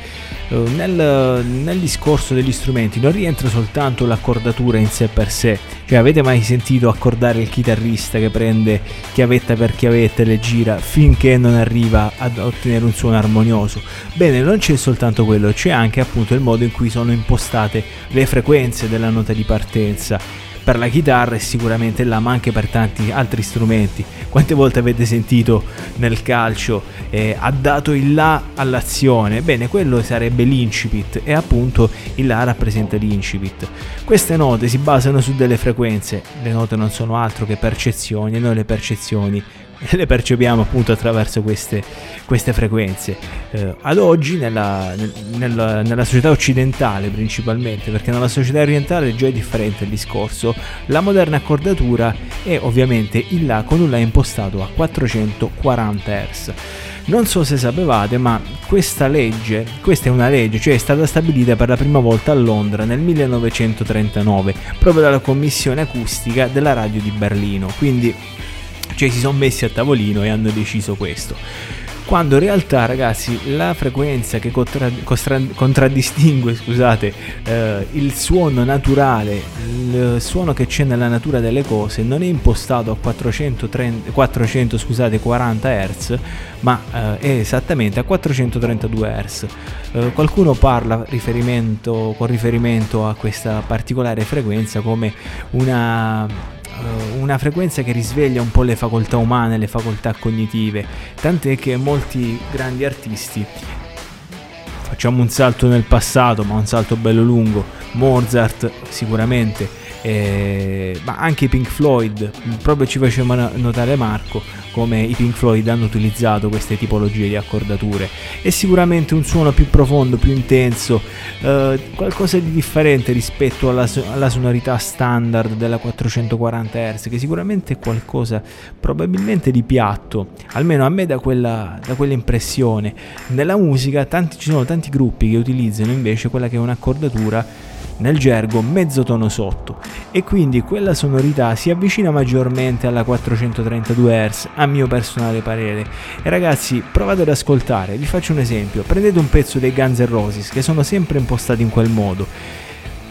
eh, nel, nel discorso degli strumenti non rientra soltanto l'accordatura in sé per sé. Cioè, avete mai sentito accordare il chitarrista che prende chiavetta per chiavetta e le gira finché non arriva ad ottenere un suono armonioso? Bene, non c'è soltanto quello, c'è anche appunto il modo in cui sono impostate le frequenze della nota di partenza per la chitarra e sicuramente là, ma anche per tanti altri strumenti. Quante volte avete sentito nel calcio eh, ha dato il là all'azione? Bene, quello sarebbe l'incipit e appunto il là rappresenta l'incipit. Queste note si basano su delle frequenze, le note non sono altro che percezioni e noi le percezioni le percepiamo appunto attraverso queste, queste frequenze. Eh, ad oggi nella, nel- nella- nella società occidentale principalmente, perché nella società orientale già è differente il discorso, la moderna accordatura è ovviamente il La con un La impostato a 440 Hz. Non so se sapevate, ma questa legge, questa è una legge, cioè è stata stabilita per la prima volta a Londra nel 1939, proprio dalla commissione acustica della radio di Berlino. Quindi cioè si sono messi a tavolino e hanno deciso questo. Quando in realtà, ragazzi, la frequenza che contra- costra- contraddistingue, scusate, eh, il suono naturale, il suono che c'è nella natura delle cose, non è impostato a 430, 400, scusate, 40 Hz, ma eh, è esattamente a 432 Hz. Eh, qualcuno parla riferimento, con riferimento a questa particolare frequenza come una una frequenza che risveglia un po' le facoltà umane, le facoltà cognitive, tant'è che molti grandi artisti facciamo un salto nel passato, ma un salto bello lungo. Mozart sicuramente, eh, ma anche i Pink Floyd, proprio ci faceva no- notare Marco come i Pink Floyd hanno utilizzato queste tipologie di accordature. È sicuramente un suono più profondo, più intenso, eh, qualcosa di differente rispetto alla, alla sonorità standard della 440 Hz, che sicuramente è qualcosa probabilmente di piatto, almeno a me da quella, da quell'impressione. Nella musica tanti, ci sono tanti gruppi che utilizzano invece quella che è un'accordatura nel gergo mezzo tono sotto. E quindi quella sonorità si avvicina maggiormente alla 432 Hz a mio personale parere. E ragazzi provate ad ascoltare. Vi faccio un esempio. Prendete un pezzo dei Guns N' Roses che sono sempre impostati in quel modo.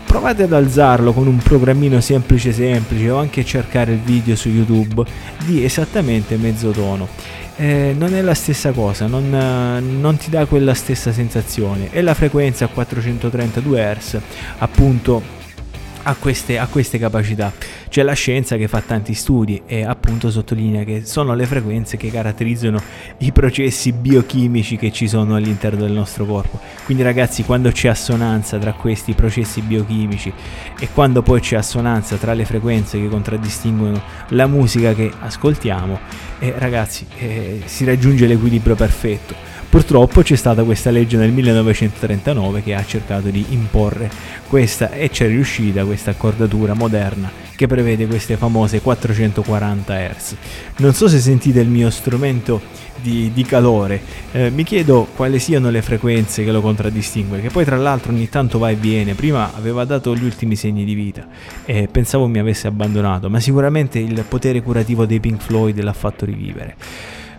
Provate ad alzarlo con un programmino semplice semplice o anche cercare il video su YouTube di esattamente mezzo tono eh, non è la stessa cosa, non, eh, non ti dà quella stessa sensazione. E la frequenza a 432 Hz appunto ha queste, ha queste capacità. C'è la scienza che fa tanti studi e appunto sottolinea che sono le frequenze che caratterizzano i processi biochimici che ci sono all'interno del nostro corpo. Quindi ragazzi, quando c'è assonanza tra questi processi biochimici e quando poi c'è assonanza tra le frequenze che contraddistinguono la musica che ascoltiamo, eh, ragazzi, eh, si raggiunge l'equilibrio perfetto. Purtroppo c'è stata questa legge nel 1939 che ha cercato di imporre questa e c'è riuscita questa accordatura moderna che prevede queste famose 440 Hz. Non so se sentite il mio strumento di, di calore, eh, mi chiedo quali siano le frequenze che lo contraddistingue, che poi tra l'altro ogni tanto va e viene, prima aveva dato gli ultimi segni di vita e pensavo mi avesse abbandonato, ma sicuramente il potere curativo dei Pink Floyd l'ha fatto rivivere.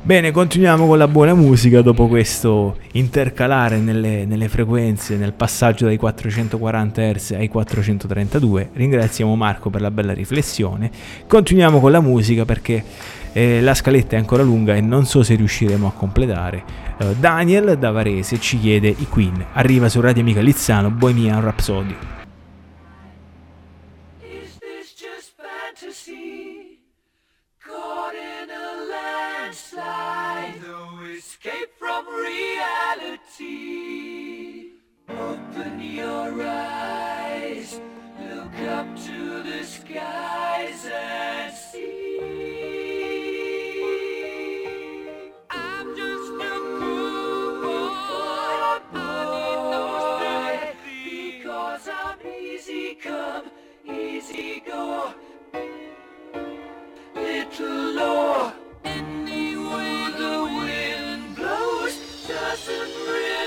Bene, continuiamo con la buona musica dopo questo intercalare nelle, nelle, frequenze, nel passaggio dai 440 Hz ai 432. Ringraziamo Marco per la bella riflessione. Continuiamo con la musica perché eh, la scaletta è ancora lunga e non so se riusciremo a completare. Uh, Daniel da Varese ci chiede i Queen. Arriva su Radio Amica Lizzano, Bohemian Rhapsody. Up to the skies and see. I'm just a poor boy, I need no because I'm easy come, easy go, little low. Any the wind blows doesn't really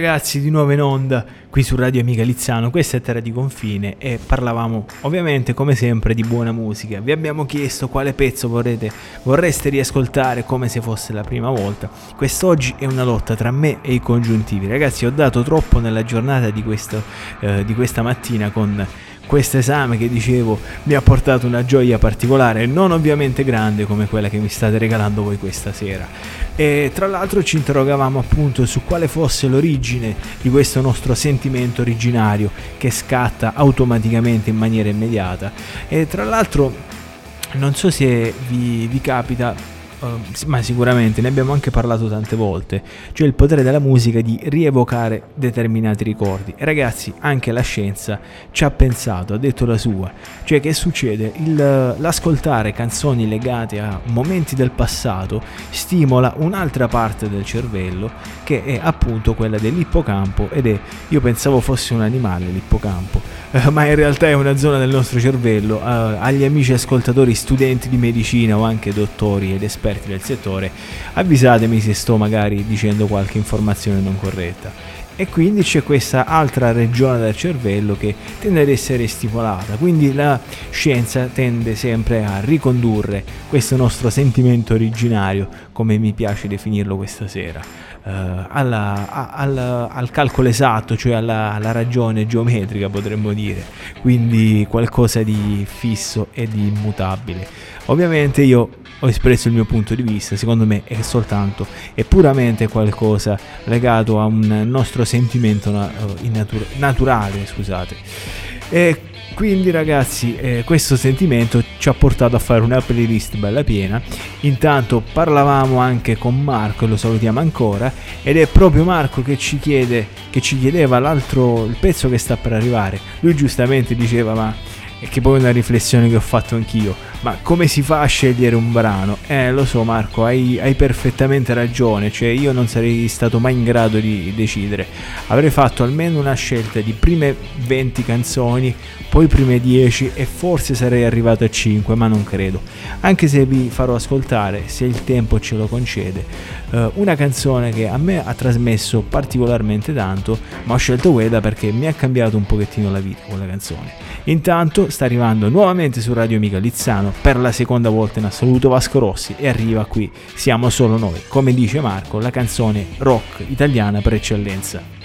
Ragazzi, di nuovo in onda qui su Radio Amica Lizzano, questa è Terra di Confine e parlavamo ovviamente come sempre di buona musica. Vi abbiamo chiesto quale pezzo vorrete, vorreste riascoltare come se fosse la prima volta. Quest'oggi è una lotta tra me e i congiuntivi. Ragazzi, ho dato troppo nella giornata di, questo, eh, di questa mattina con questo esame che dicevo mi ha portato una gioia particolare, non ovviamente grande come quella che mi state regalando voi questa sera. E tra l'altro ci interrogavamo appunto su quale fosse l'origine di questo nostro sentimento originario che scatta automaticamente in maniera immediata. E tra l'altro non so se vi, vi capita ma sicuramente ne abbiamo anche parlato tante volte, cioè il potere della musica di rievocare determinati ricordi. E ragazzi, anche la scienza ci ha pensato, ha detto la sua. Cioè che succede? Il, l'ascoltare canzoni legate a momenti del passato stimola un'altra parte del cervello che è appunto quella dell'ippocampo ed è, io pensavo fosse un animale l'ippocampo, uh, ma in realtà è una zona del nostro cervello. Uh, agli amici ascoltatori, studenti di medicina o anche dottori ed esperti del settore, avvisatemi se sto magari dicendo qualche informazione non corretta. E quindi c'è questa altra regione del cervello che tende ad essere stimolata, quindi la scienza tende sempre a ricondurre questo nostro sentimento originario, come mi piace definirlo questa sera, eh, alla, a, al, al, calcolo esatto, cioè alla, alla ragione geometrica potremmo dire, quindi qualcosa di fisso e di immutabile. Ovviamente io ho espresso il mio punto di vista, secondo me è soltanto e puramente qualcosa legato a un nostro sentimento eh, natura- naturale, scusate. E quindi ragazzi, eh, questo sentimento ci ha portato a fare una playlist bella piena. Intanto parlavamo anche con Marco, lo salutiamo ancora, ed è proprio Marco che ci chiede che ci chiedeva l'altro il pezzo che sta per arrivare. Lui giustamente diceva "Ma e che poi è una riflessione che ho fatto anch'io ma come si fa a scegliere un brano? Eh, lo so Marco, hai, hai, perfettamente ragione, cioè io non sarei stato mai in grado di decidere. Avrei fatto almeno una scelta di prime 20 canzoni, poi prime 10 e forse sarei arrivato a 5, ma non credo. Anche se vi farò ascoltare, se il tempo ce lo concede, eh, una canzone che a me ha trasmesso particolarmente tanto, ma ho scelto quella perché mi ha cambiato un pochettino la vita quella canzone. Intanto sta arrivando nuovamente su Radio Amica Lizzano per la seconda volta in assoluto Vasco Rossi e arriva qui Siamo solo noi, come dice Marco, la canzone rock italiana per eccellenza.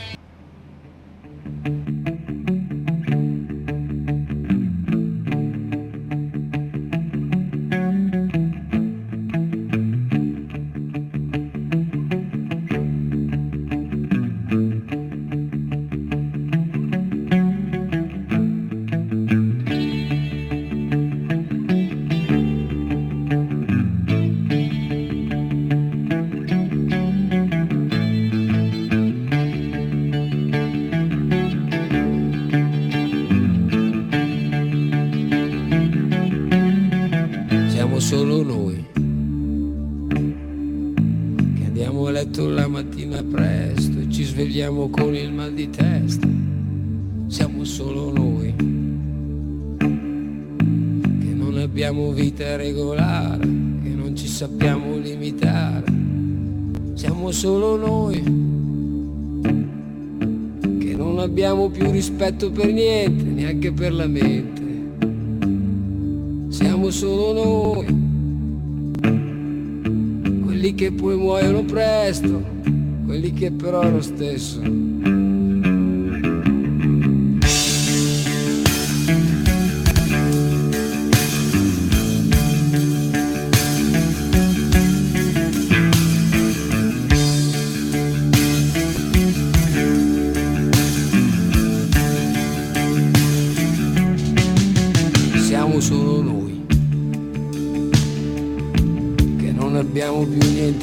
Rispetto per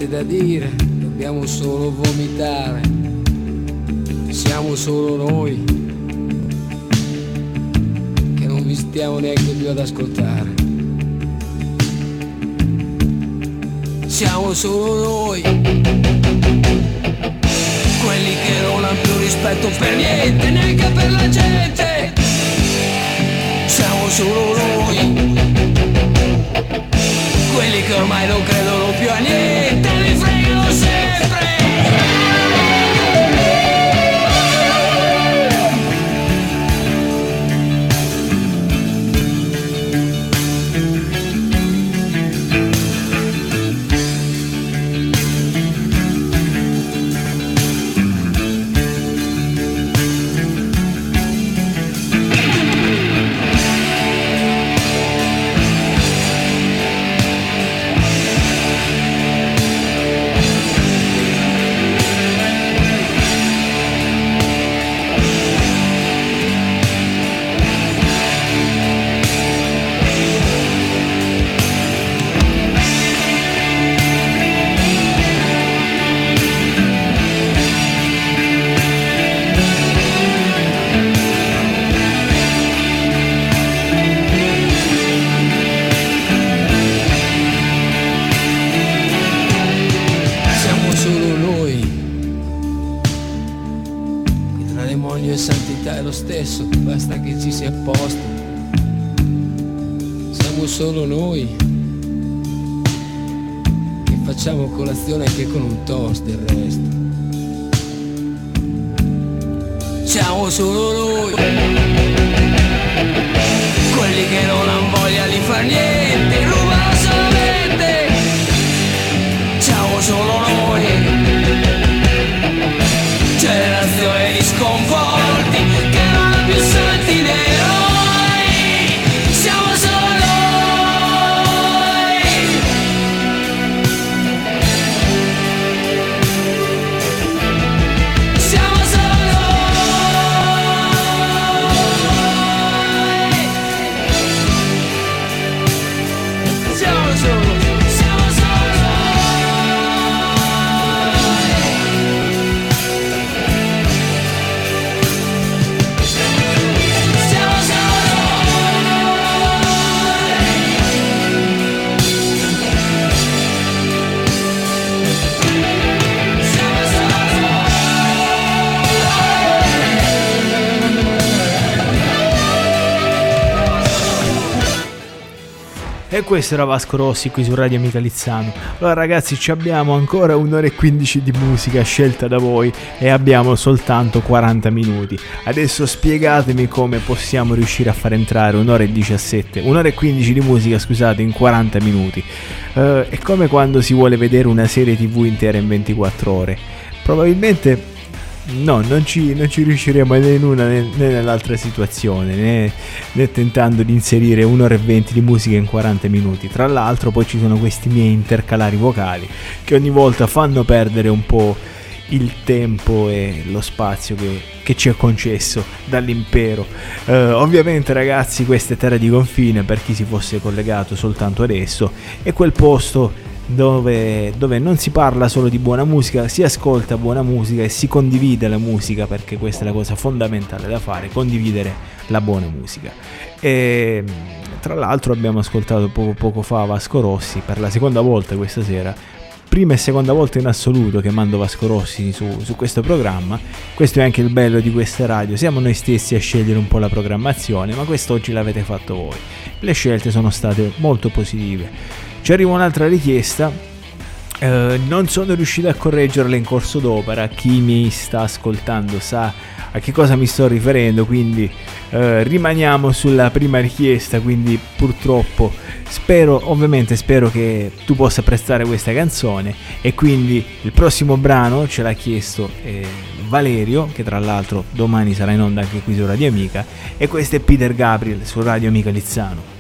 niente da dire, dobbiamo solo vomitare. Siamo solo noi che non vi stiamo neanche più ad ascoltare. Siamo solo noi, quelli che non hanno più rispetto per niente, neanche per la gente. Siamo solo noi quelli che ormai non credono più a niente, colazione anche con un toast del resto. Siamo solo noi, questo era Vasco Rossi qui su Radio Amica Lizzano. Allora ragazzi ci abbiamo ancora un'ora e 15 di musica scelta da voi e abbiamo soltanto 40 minuti. Adesso spiegatemi come possiamo riuscire a far entrare un'ora e 17, un'ora e 15 di musica scusate in 40 minuti. Eh, è come quando si vuole vedere una serie tv intera in 24 ore. Probabilmente No, non ci, non ci riusciremo né in una né, nell'altra situazione, né, né tentando di inserire un'ora e venti di musica in 40 minuti. Tra l'altro poi ci sono questi miei intercalari vocali che ogni volta fanno perdere un po' il tempo e lo spazio che, che ci è concesso dall'impero. Eh, ovviamente ragazzi questa è terra di confine per chi si fosse collegato soltanto adesso, è quel posto dove, dove non si parla solo di buona musica, si ascolta buona musica e si condivide la musica perché questa è la cosa fondamentale da fare, condividere la buona musica. E tra l'altro abbiamo ascoltato poco, poco fa Vasco Rossi per la seconda volta questa sera prima e seconda volta in assoluto che mando Vasco Rossi su, su, questo programma. Questo è anche il bello di queste radio. Siamo noi stessi a scegliere un po' la programmazione, ma quest'oggi l'avete fatto voi. Le scelte sono state molto positive. Ci arriva un'altra richiesta. Eh, non sono riuscito a correggerla in corso d'opera. Chi mi sta ascoltando sa a che cosa mi sto riferendo, quindi eh, rimaniamo sulla prima richiesta, quindi purtroppo spero, ovviamente spero che tu possa prestare questa canzone e quindi il prossimo brano ce l'ha chiesto eh, Valerio, che tra l'altro domani sarà in onda anche qui su Radio Amica, e questo è Peter Gabriel su Radio Amica Lizzano.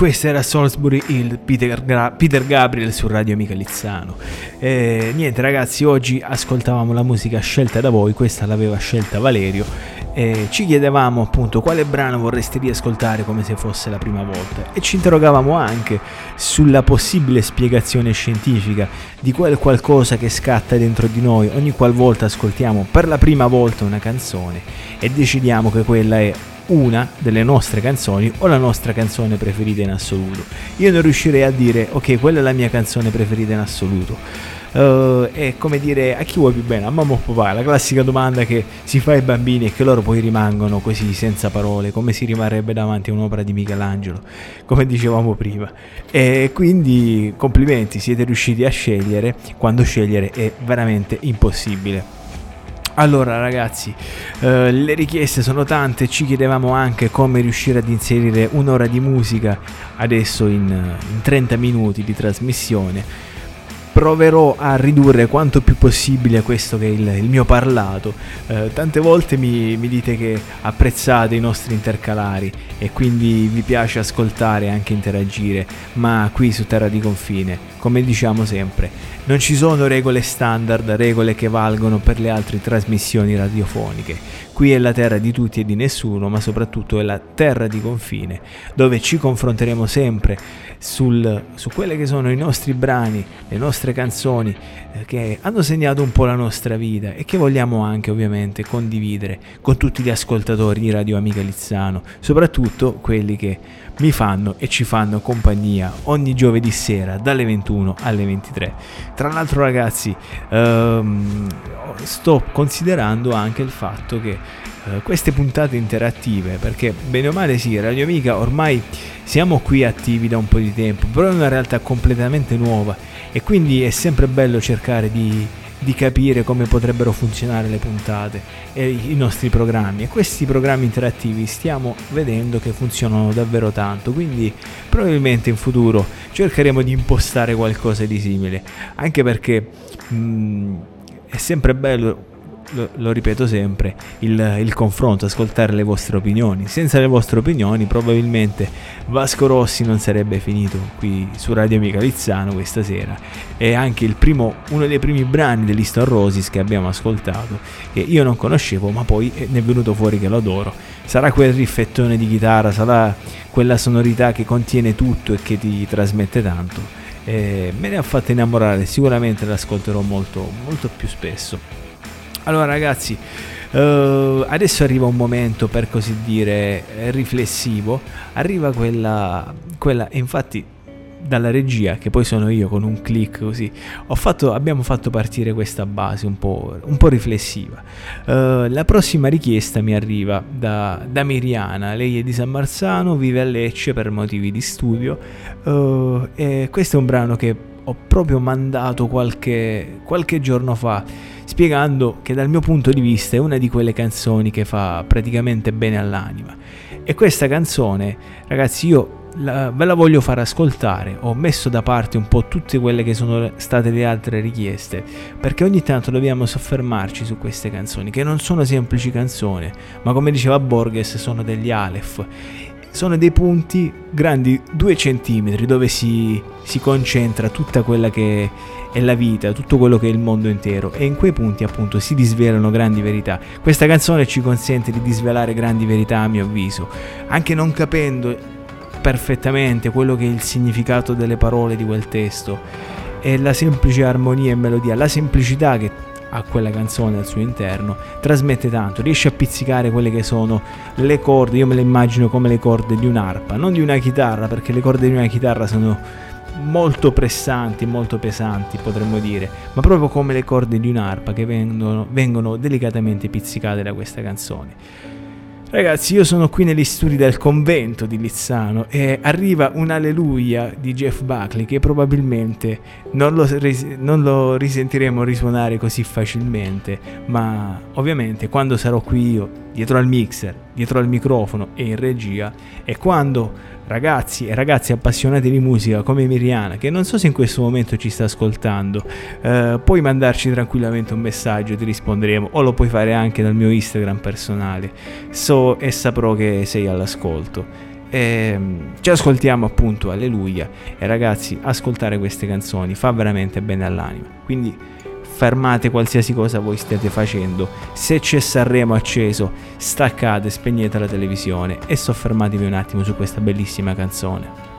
Questo era Salisbury Hill, Peter, Gra- Peter Gabriel su Radio Amica Lizzano. E, niente ragazzi, oggi ascoltavamo la musica scelta da voi, questa l'aveva scelta Valerio. E ci chiedevamo appunto quale brano vorreste riascoltare come se fosse la prima volta e ci interrogavamo anche sulla possibile spiegazione scientifica di quel qualcosa che scatta dentro di noi ogni qualvolta ascoltiamo per la prima volta una canzone e decidiamo che quella è una delle nostre canzoni o la nostra canzone preferita in assoluto. Io non riuscirei a dire ok, quella è la mia canzone preferita in assoluto. Uh, è come dire a chi vuoi più bene, a mamma o papà, la classica domanda che si fa ai bambini e che loro poi rimangono così senza parole, come si rimarrebbe davanti a un'opera di Michelangelo, come dicevamo prima. E quindi complimenti, siete riusciti a scegliere quando scegliere è veramente impossibile. Allora ragazzi, eh, le richieste sono tante, ci chiedevamo anche come riuscire ad inserire un'ora di musica adesso in, in 30 minuti di trasmissione proverò a ridurre quanto più possibile questo che è il, il mio parlato. Eh, tante volte mi, mi, dite che apprezzate i nostri intercalari e quindi vi piace ascoltare e anche interagire, ma qui su Terra di Confine, come diciamo sempre, non ci sono regole standard, regole che valgono per le altre trasmissioni radiofoniche. Qui è la terra di tutti e di nessuno, ma soprattutto è la terra di confine, dove ci confronteremo sempre sul, su quelle che sono i nostri brani, le nostre canzoni eh, che hanno segnato un po' la nostra vita e che vogliamo anche ovviamente condividere con tutti gli ascoltatori di Radio Amica Lizzano, soprattutto quelli che mi fanno e ci fanno compagnia ogni giovedì sera dalle 21 alle 23. Tra l'altro ragazzi ehm, sto considerando anche il fatto che eh, queste puntate interattive, perché bene o male sì, Radio Amica ormai siamo qui attivi da un po' di tempo, però è una realtà completamente nuova e quindi è sempre bello cercare di di capire come potrebbero funzionare le puntate e i nostri programmi. E questi programmi interattivi stiamo vedendo che funzionano davvero tanto quindi probabilmente in futuro cercheremo di impostare qualcosa di simile. Anche perché mh, mm, è sempre bello lo, lo ripeto sempre, il, il, confronto, ascoltare le vostre opinioni. Senza le vostre opinioni probabilmente Vasco Rossi non sarebbe finito qui su Radio Amica Lizzano questa sera. È anche primo, uno dei primi brani dell'Easton Roses che abbiamo ascoltato, che io non conoscevo, ma poi ne è venuto fuori che lo adoro. Sarà quel riffettone di chitarra, sarà quella sonorità che contiene tutto e che ti trasmette tanto. Eh, me ne ha fatto innamorare, sicuramente l'ascolterò molto, molto più spesso. Allora ragazzi, uh, adesso arriva un momento per così dire riflessivo, arriva quella, quella infatti dalla regia, che poi sono io con un click così, fatto, abbiamo fatto partire questa base un po', un po riflessiva. Uh, la prossima richiesta mi arriva da, da, Miriana, lei è di San Marzano, vive a Lecce per motivi di studio. Uh, e questo è un brano che ho proprio mandato qualche, qualche giorno fa spiegando che dal mio punto di vista è una di quelle canzoni che fa praticamente bene all'anima. E questa canzone, ragazzi, io la, ve la voglio far ascoltare. Ho messo da parte un po' tutte quelle che sono state le altre richieste, perché ogni tanto dobbiamo soffermarci su queste canzoni, che non sono semplici canzoni, ma come diceva Borges, sono degli Aleph sono dei punti grandi 2 cm dove si, si, concentra tutta quella che è la vita, tutto quello che è il mondo intero. E in quei punti appunto si disvelano grandi verità. Questa canzone ci consente di disvelare grandi verità a mio avviso, anche non capendo perfettamente quello che è il significato delle parole di quel testo. E la semplice armonia e melodia, la semplicità che a quella canzone al suo interno, trasmette tanto, riesce a pizzicare quelle che sono le corde, io me le immagino come le corde di un'arpa, non di una chitarra, perché le corde di una chitarra sono molto pressanti, molto pesanti potremmo dire, ma proprio come le corde di un'arpa che vengono, vengono delicatamente pizzicate da questa canzone. Ragazzi, io sono qui negli studi del convento di Lizzano e arriva un alleluia di Jeff Buckley che probabilmente non lo, non lo, risentiremo risuonare così facilmente, ma ovviamente quando sarò qui io, dietro al mixer, dietro al microfono e in regia, e quando ragazzi e ragazze appassionati di musica come Miriana, che non so se in questo momento ci sta ascoltando, eh, puoi mandarci tranquillamente un messaggio, e ti risponderemo, o lo puoi fare anche dal mio Instagram personale, so e saprò che sei all'ascolto. E, ci ascoltiamo appunto, alleluia, e ragazzi, ascoltare queste canzoni fa veramente bene all'anima. Quindi fermate qualsiasi cosa voi stiate facendo. Se c'è Sanremo acceso, staccate, spegnete la televisione e soffermatevi un attimo su questa bellissima canzone.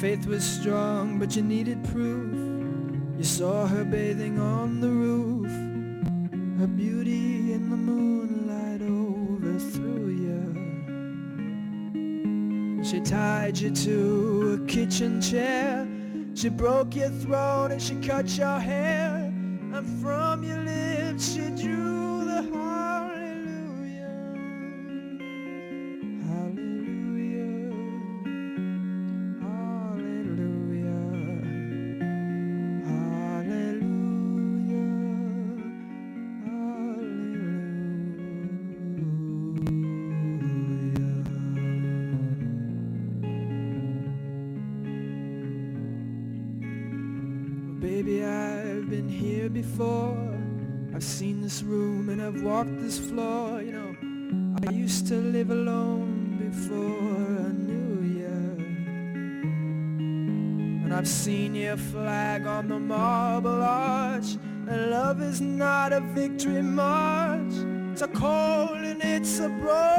faith was strong, but you needed proof. You saw her bathing on the roof, her beauty in the moonlight overthrew you. She tied you to a kitchen chair, she broke your throat and she cut your hair. flag on the marble arch. And love is not a victory march. It's a cold and it's a broad.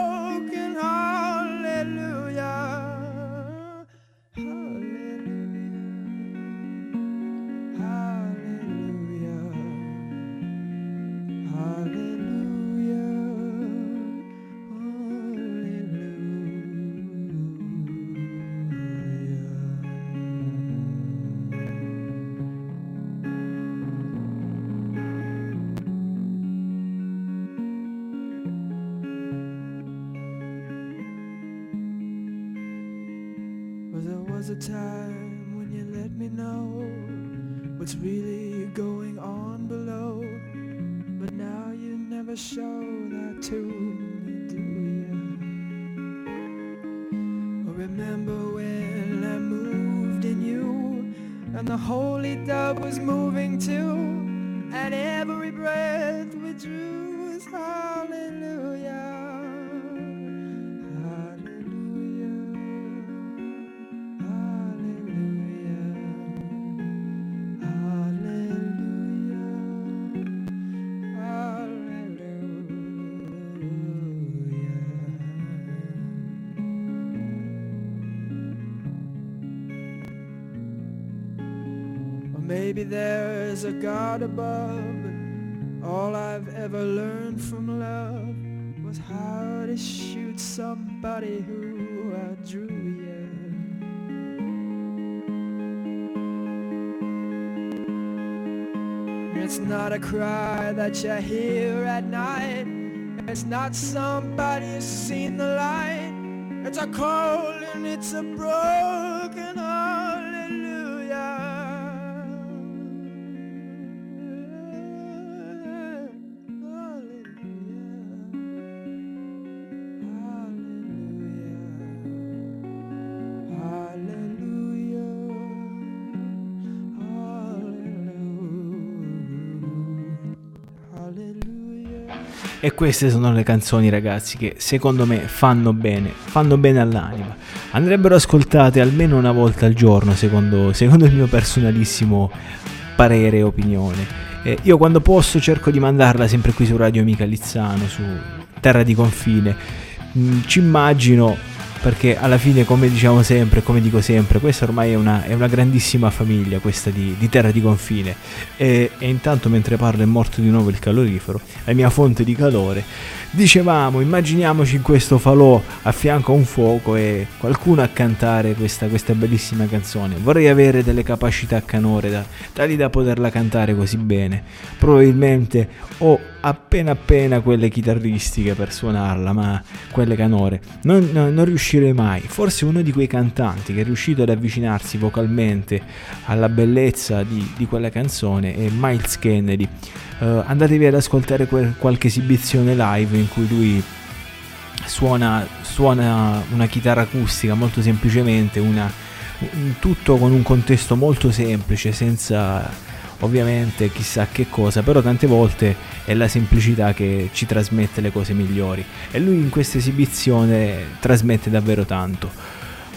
Above. But all I've ever learned from love was how to shoot somebody who I drew, you. It's not a cry that you hear at night. It's not somebody who's seen the light. It's a call and it's a broken E queste sono le canzoni, ragazzi, che secondo me fanno bene, fanno bene all'anima. Andrebbero ascoltate almeno una volta al giorno, secondo, secondo il mio personalissimo parere e opinione. Eh, io quando posso cerco di mandarla sempre qui su Radio Amica Lizzano, su Terra di Confine. Mm, ci immagino perché alla fine come diciamo sempre, come dico sempre, questa ormai è una, è una grandissima famiglia, questa di, di terra di confine. E, e, intanto mentre parlo è morto di nuovo il calorifero, la mia fonte di calore, dicevamo immaginiamoci in questo falò a fianco a un fuoco e qualcuno a cantare questa, questa bellissima canzone, vorrei avere delle capacità canore da, tali da poterla cantare così bene, probabilmente ho appena appena quelle chitarristiche per suonarla, ma quelle canore non, non, non riuscirei mai. Forse uno di quei cantanti che è riuscito ad avvicinarsi vocalmente alla bellezza di, di quella canzone è Miles Kennedy. Uh, andatevi ad ascoltare quel, qualche esibizione live in cui lui suona, suona una chitarra acustica molto semplicemente, una, tutto con un contesto molto semplice, senza ovviamente chissà che cosa, però tante volte è la semplicità che ci trasmette le cose migliori e lui in questa esibizione trasmette davvero tanto.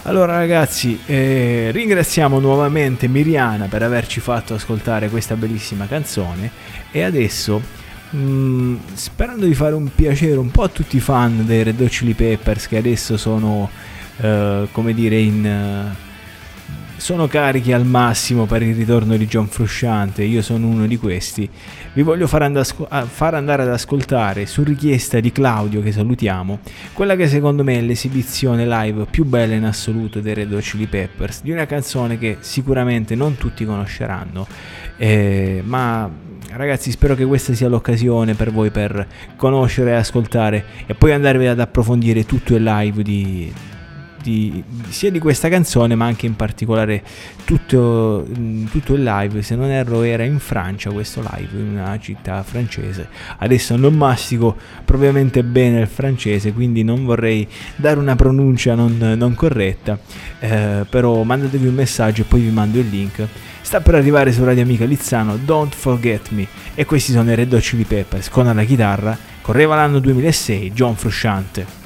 Allora ragazzi, eh, ringraziamo nuovamente Miriana per averci fatto ascoltare questa bellissima canzone e adesso, mh, mm, sperando di fare un piacere un po' a tutti i fan dei Red Hot Chili Peppers che adesso sono, eh, come dire, in... Uh, sono carichi al massimo per il ritorno di John Frusciante, io sono uno di questi. Vi voglio far, andasco- far, andare ad ascoltare, su richiesta di Claudio, che salutiamo, quella che secondo me è l'esibizione live più bella in assoluto dei Red Hot Chili Peppers, di una canzone che sicuramente non tutti conosceranno, eh, ma ragazzi spero che questa sia l'occasione per voi per conoscere e ascoltare e poi andarvi ad approfondire tutto il live di di, sia di questa canzone ma anche in particolare tutto, mm, tutto, il live. Se non erro era in Francia questo live in una città francese. Adesso non mastico propriamente bene il francese quindi non vorrei dare una pronuncia non, non corretta. Eh, però mandatevi un messaggio e poi vi mando il link. Sta per arrivare su Radio Amica Lizzano Don't Forget Me. E questi sono i Red Hot Chili Peppers con alla chitarra correva l'anno 2006 John Frusciante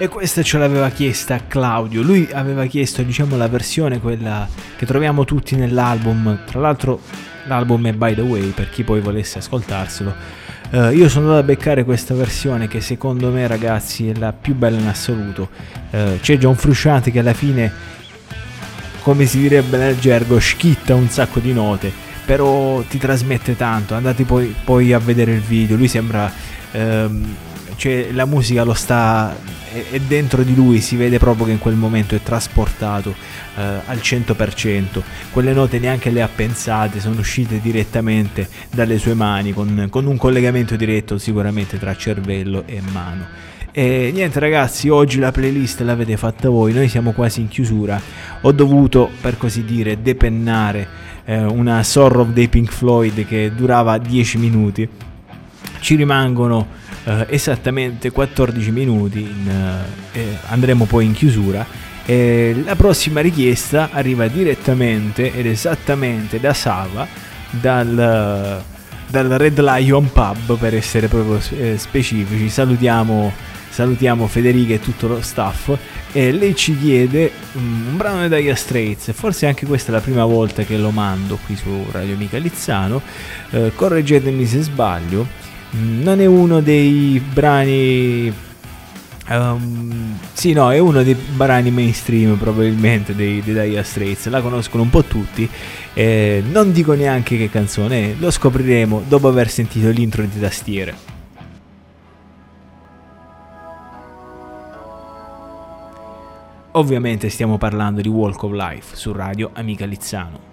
E questa ce l'aveva chiesta Claudio. Lui aveva chiesto, diciamo, la versione quella che troviamo tutti nell'album. Tra l'altro, l'album è by the way, per chi poi volesse ascoltarselo. Eh, io sono andato a beccare questa versione che secondo me, ragazzi, è la più bella in assoluto. Eh, c'è John Frusciante che alla fine, come si direbbe nel gergo, schitta un sacco di note. Però ti trasmette tanto. Andate poi, poi a vedere il video. Lui sembra. ehm, cioè la musica lo sta è, è dentro di lui si vede proprio che in quel momento è trasportato eh, al 100% quelle note neanche le ha pensate sono uscite direttamente dalle sue mani con, con un collegamento diretto sicuramente tra cervello e mano e niente ragazzi, oggi la playlist l'avete fatta voi, noi siamo quasi in chiusura. Ho dovuto, per così dire, depennare eh, una Sorrow dei Pink Floyd che durava 10 minuti. Ci rimangono eh, esattamente 14 minuti, in, eh, andremo poi in chiusura. E la prossima richiesta arriva direttamente ed esattamente da Sava, dal, dal Red Lion Pub per essere proprio eh, specifici. Salutiamo, salutiamo Federica e tutto lo staff. E lei ci chiede mm, un brano di Dire Straits, forse anche questa è la prima volta che lo mando qui su Radio Amica Lizzano. Eh, correggetemi se sbaglio. Mm, Non è uno dei brani. ehm, sì, no, è uno dei brani mainstream probabilmente dei, dei Dire Straits. La conoscono un po' tutti. eh, non dico neanche che canzone è, lo scopriremo dopo aver sentito l'intro di tastiere. Ovviamente stiamo parlando di Walk of Life su Radio Amica Lizzano.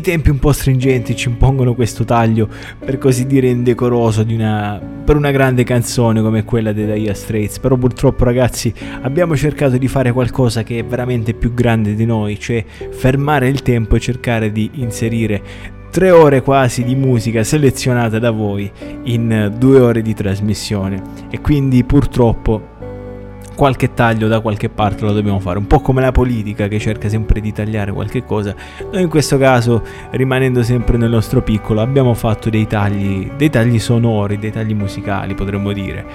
I tempi un po' stringenti ci impongono questo taglio, per così dire indecoroso, di una, per una grande canzone come quella dei Dire Straits. Però purtroppo ragazzi abbiamo cercato di fare qualcosa che è veramente più grande di noi, cioè fermare il tempo e cercare di inserire tre ore quasi di musica selezionata da voi in due ore di trasmissione. E quindi purtroppo qualche taglio da qualche parte lo dobbiamo fare, un po' come la politica che cerca sempre di tagliare qualche cosa. Noi in questo caso, rimanendo sempre nel nostro piccolo, abbiamo fatto dei tagli, dei tagli sonori, dei tagli musicali, potremmo dire.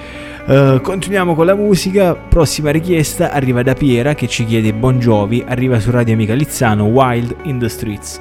Eh, continuiamo con la musica, prossima richiesta arriva da Piera che ci chiede Jovi, arriva su Radio Amica Lizzano, Wild in the Streets.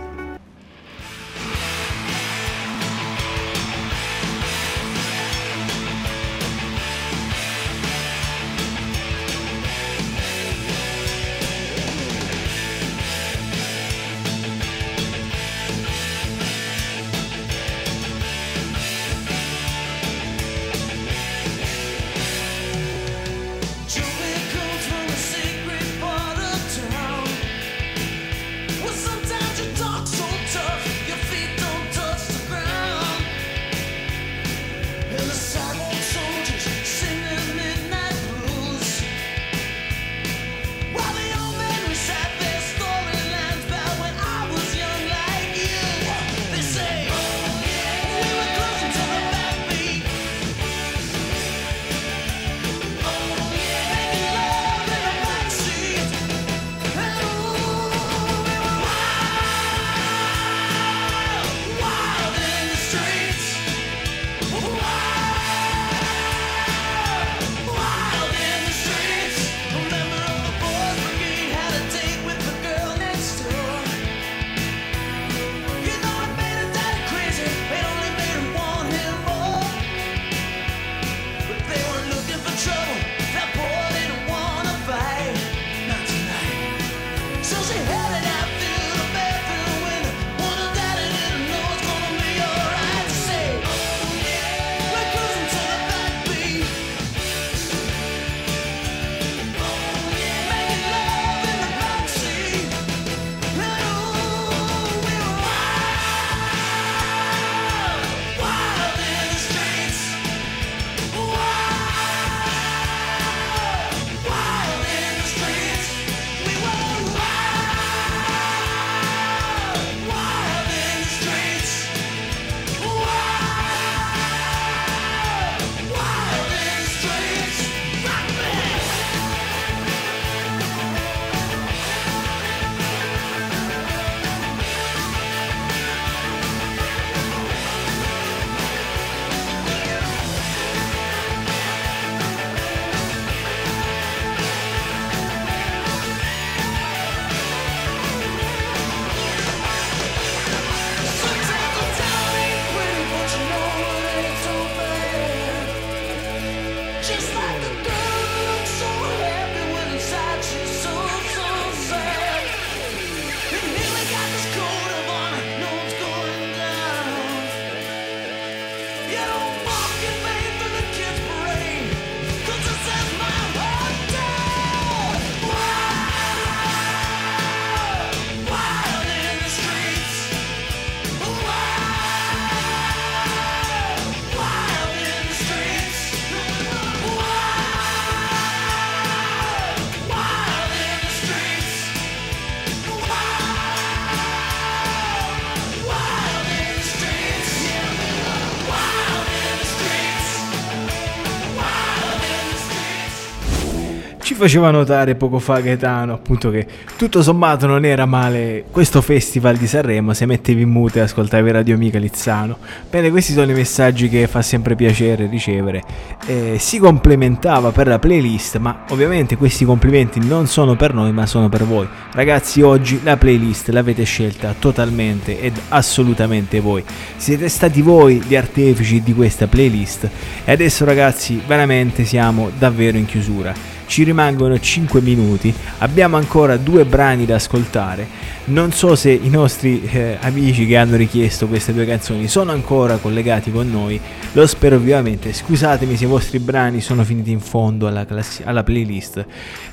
Faceva notare poco fa Gaetano appunto che tutto sommato non era male questo festival di Sanremo se mettevi in mute e ascoltavi Radio Amica Lizzano. Bene, questi sono i messaggi che fa sempre piacere ricevere. Eh, si complementava per la playlist, ma ovviamente questi complimenti non sono per noi ma sono per voi. Ragazzi, oggi la playlist l'avete scelta totalmente ed assolutamente voi. Siete stati voi gli artefici di questa playlist e adesso ragazzi veramente siamo davvero in chiusura ci rimangono 5 minuti, abbiamo ancora due brani da ascoltare. Non so se i nostri eh, amici che hanno richiesto queste due canzoni sono ancora collegati con noi, lo spero vivamente. Scusatemi se i vostri brani sono finiti in fondo alla, classi- alla playlist.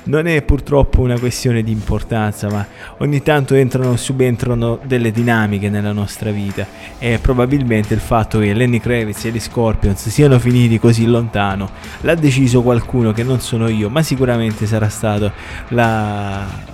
Non è purtroppo una questione di importanza, ma ogni tanto entrano, subentrano delle dinamiche nella nostra vita e probabilmente il fatto che Lenny Kravitz e gli Scorpions siano finiti così lontano l'ha deciso qualcuno che non sono io, ma sicuramente sarà stato la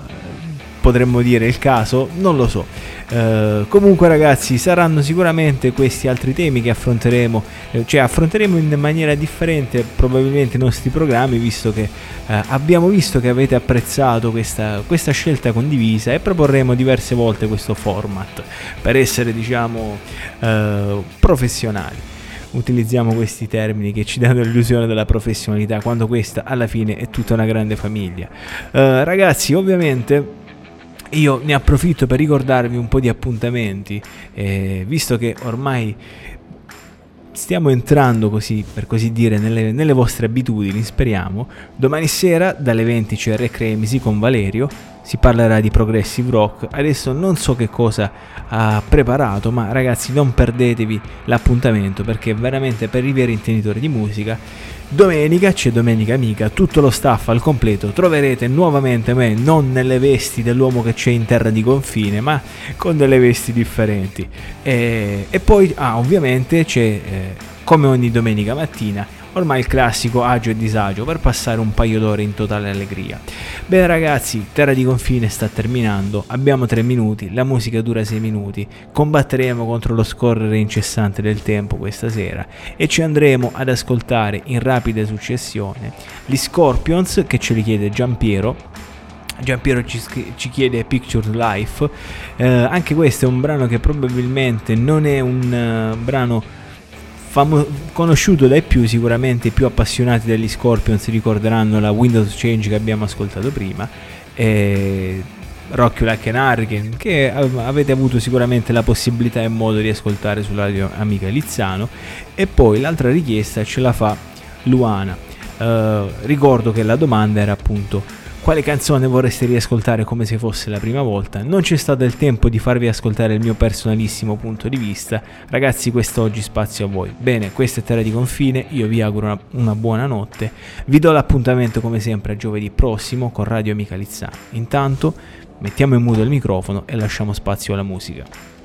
potremmo dire il caso, non lo so. Eh, comunque ragazzi saranno sicuramente questi altri temi che affronteremo, eh, cioè affronteremo in maniera differente probabilmente i nostri programmi visto che eh, abbiamo visto che avete apprezzato questa, questa scelta condivisa e proporremo diverse volte questo format per essere diciamo eh, professionali utilizziamo questi termini che ci danno l'illusione della professionalità quando questa alla fine è tutta una grande famiglia. Eh, ragazzi, ovviamente io ne approfitto per ricordarvi un po' di appuntamenti, eh, visto che ormai stiamo entrando così, per così dire, nelle, nelle vostre abitudini, speriamo. Domani sera dalle 20 c'è Re Cremisi con Valerio, si parlerà di progressive rock. Adesso non so che cosa ha preparato, ma ragazzi non perdetevi l'appuntamento perché veramente per i veri intenditori di musica Domenica c'è Domenica Amica, tutto lo staff al completo, troverete nuovamente me non nelle vesti dell'uomo che c'è in terra di confine, ma con delle vesti differenti. E, e poi, ah, ovviamente c'è, eh, come ogni domenica mattina, ormai il classico agio e disagio per passare un paio d'ore in totale allegria. Bene ragazzi, Terra di Confine sta terminando, abbiamo 3 minuti, la musica dura 6 minuti, combatteremo contro lo scorrere incessante del tempo questa sera e ci andremo ad ascoltare in rapida successione gli Scorpions che ce li chiede Giampiero Giampiero ci, ci, chiede Picture Life. Eh, anche questo è un brano che probabilmente non è un uh, brano famo- conosciuto dai più, sicuramente i più appassionati degli Scorpions ricorderanno la Windows Change che abbiamo ascoltato prima. E Rocky Like an Hurricane che avete avuto sicuramente la possibilità e modo di ascoltare sulla radio amica Lizzano e poi l'altra richiesta ce la fa Luana uh, ricordo che la domanda era appunto quale canzone vorreste riascoltare come se fosse la prima volta? Non c'è stato il tempo di farvi ascoltare il mio personalissimo punto di vista. Ragazzi, quest'oggi spazio a voi. Bene, questa è Terra di Confine, io vi auguro una, una buona notte. Vi do l'appuntamento come sempre a giovedì prossimo con Radio Amica Lizzano. Intanto mettiamo in muto il microfono e lasciamo spazio alla musica.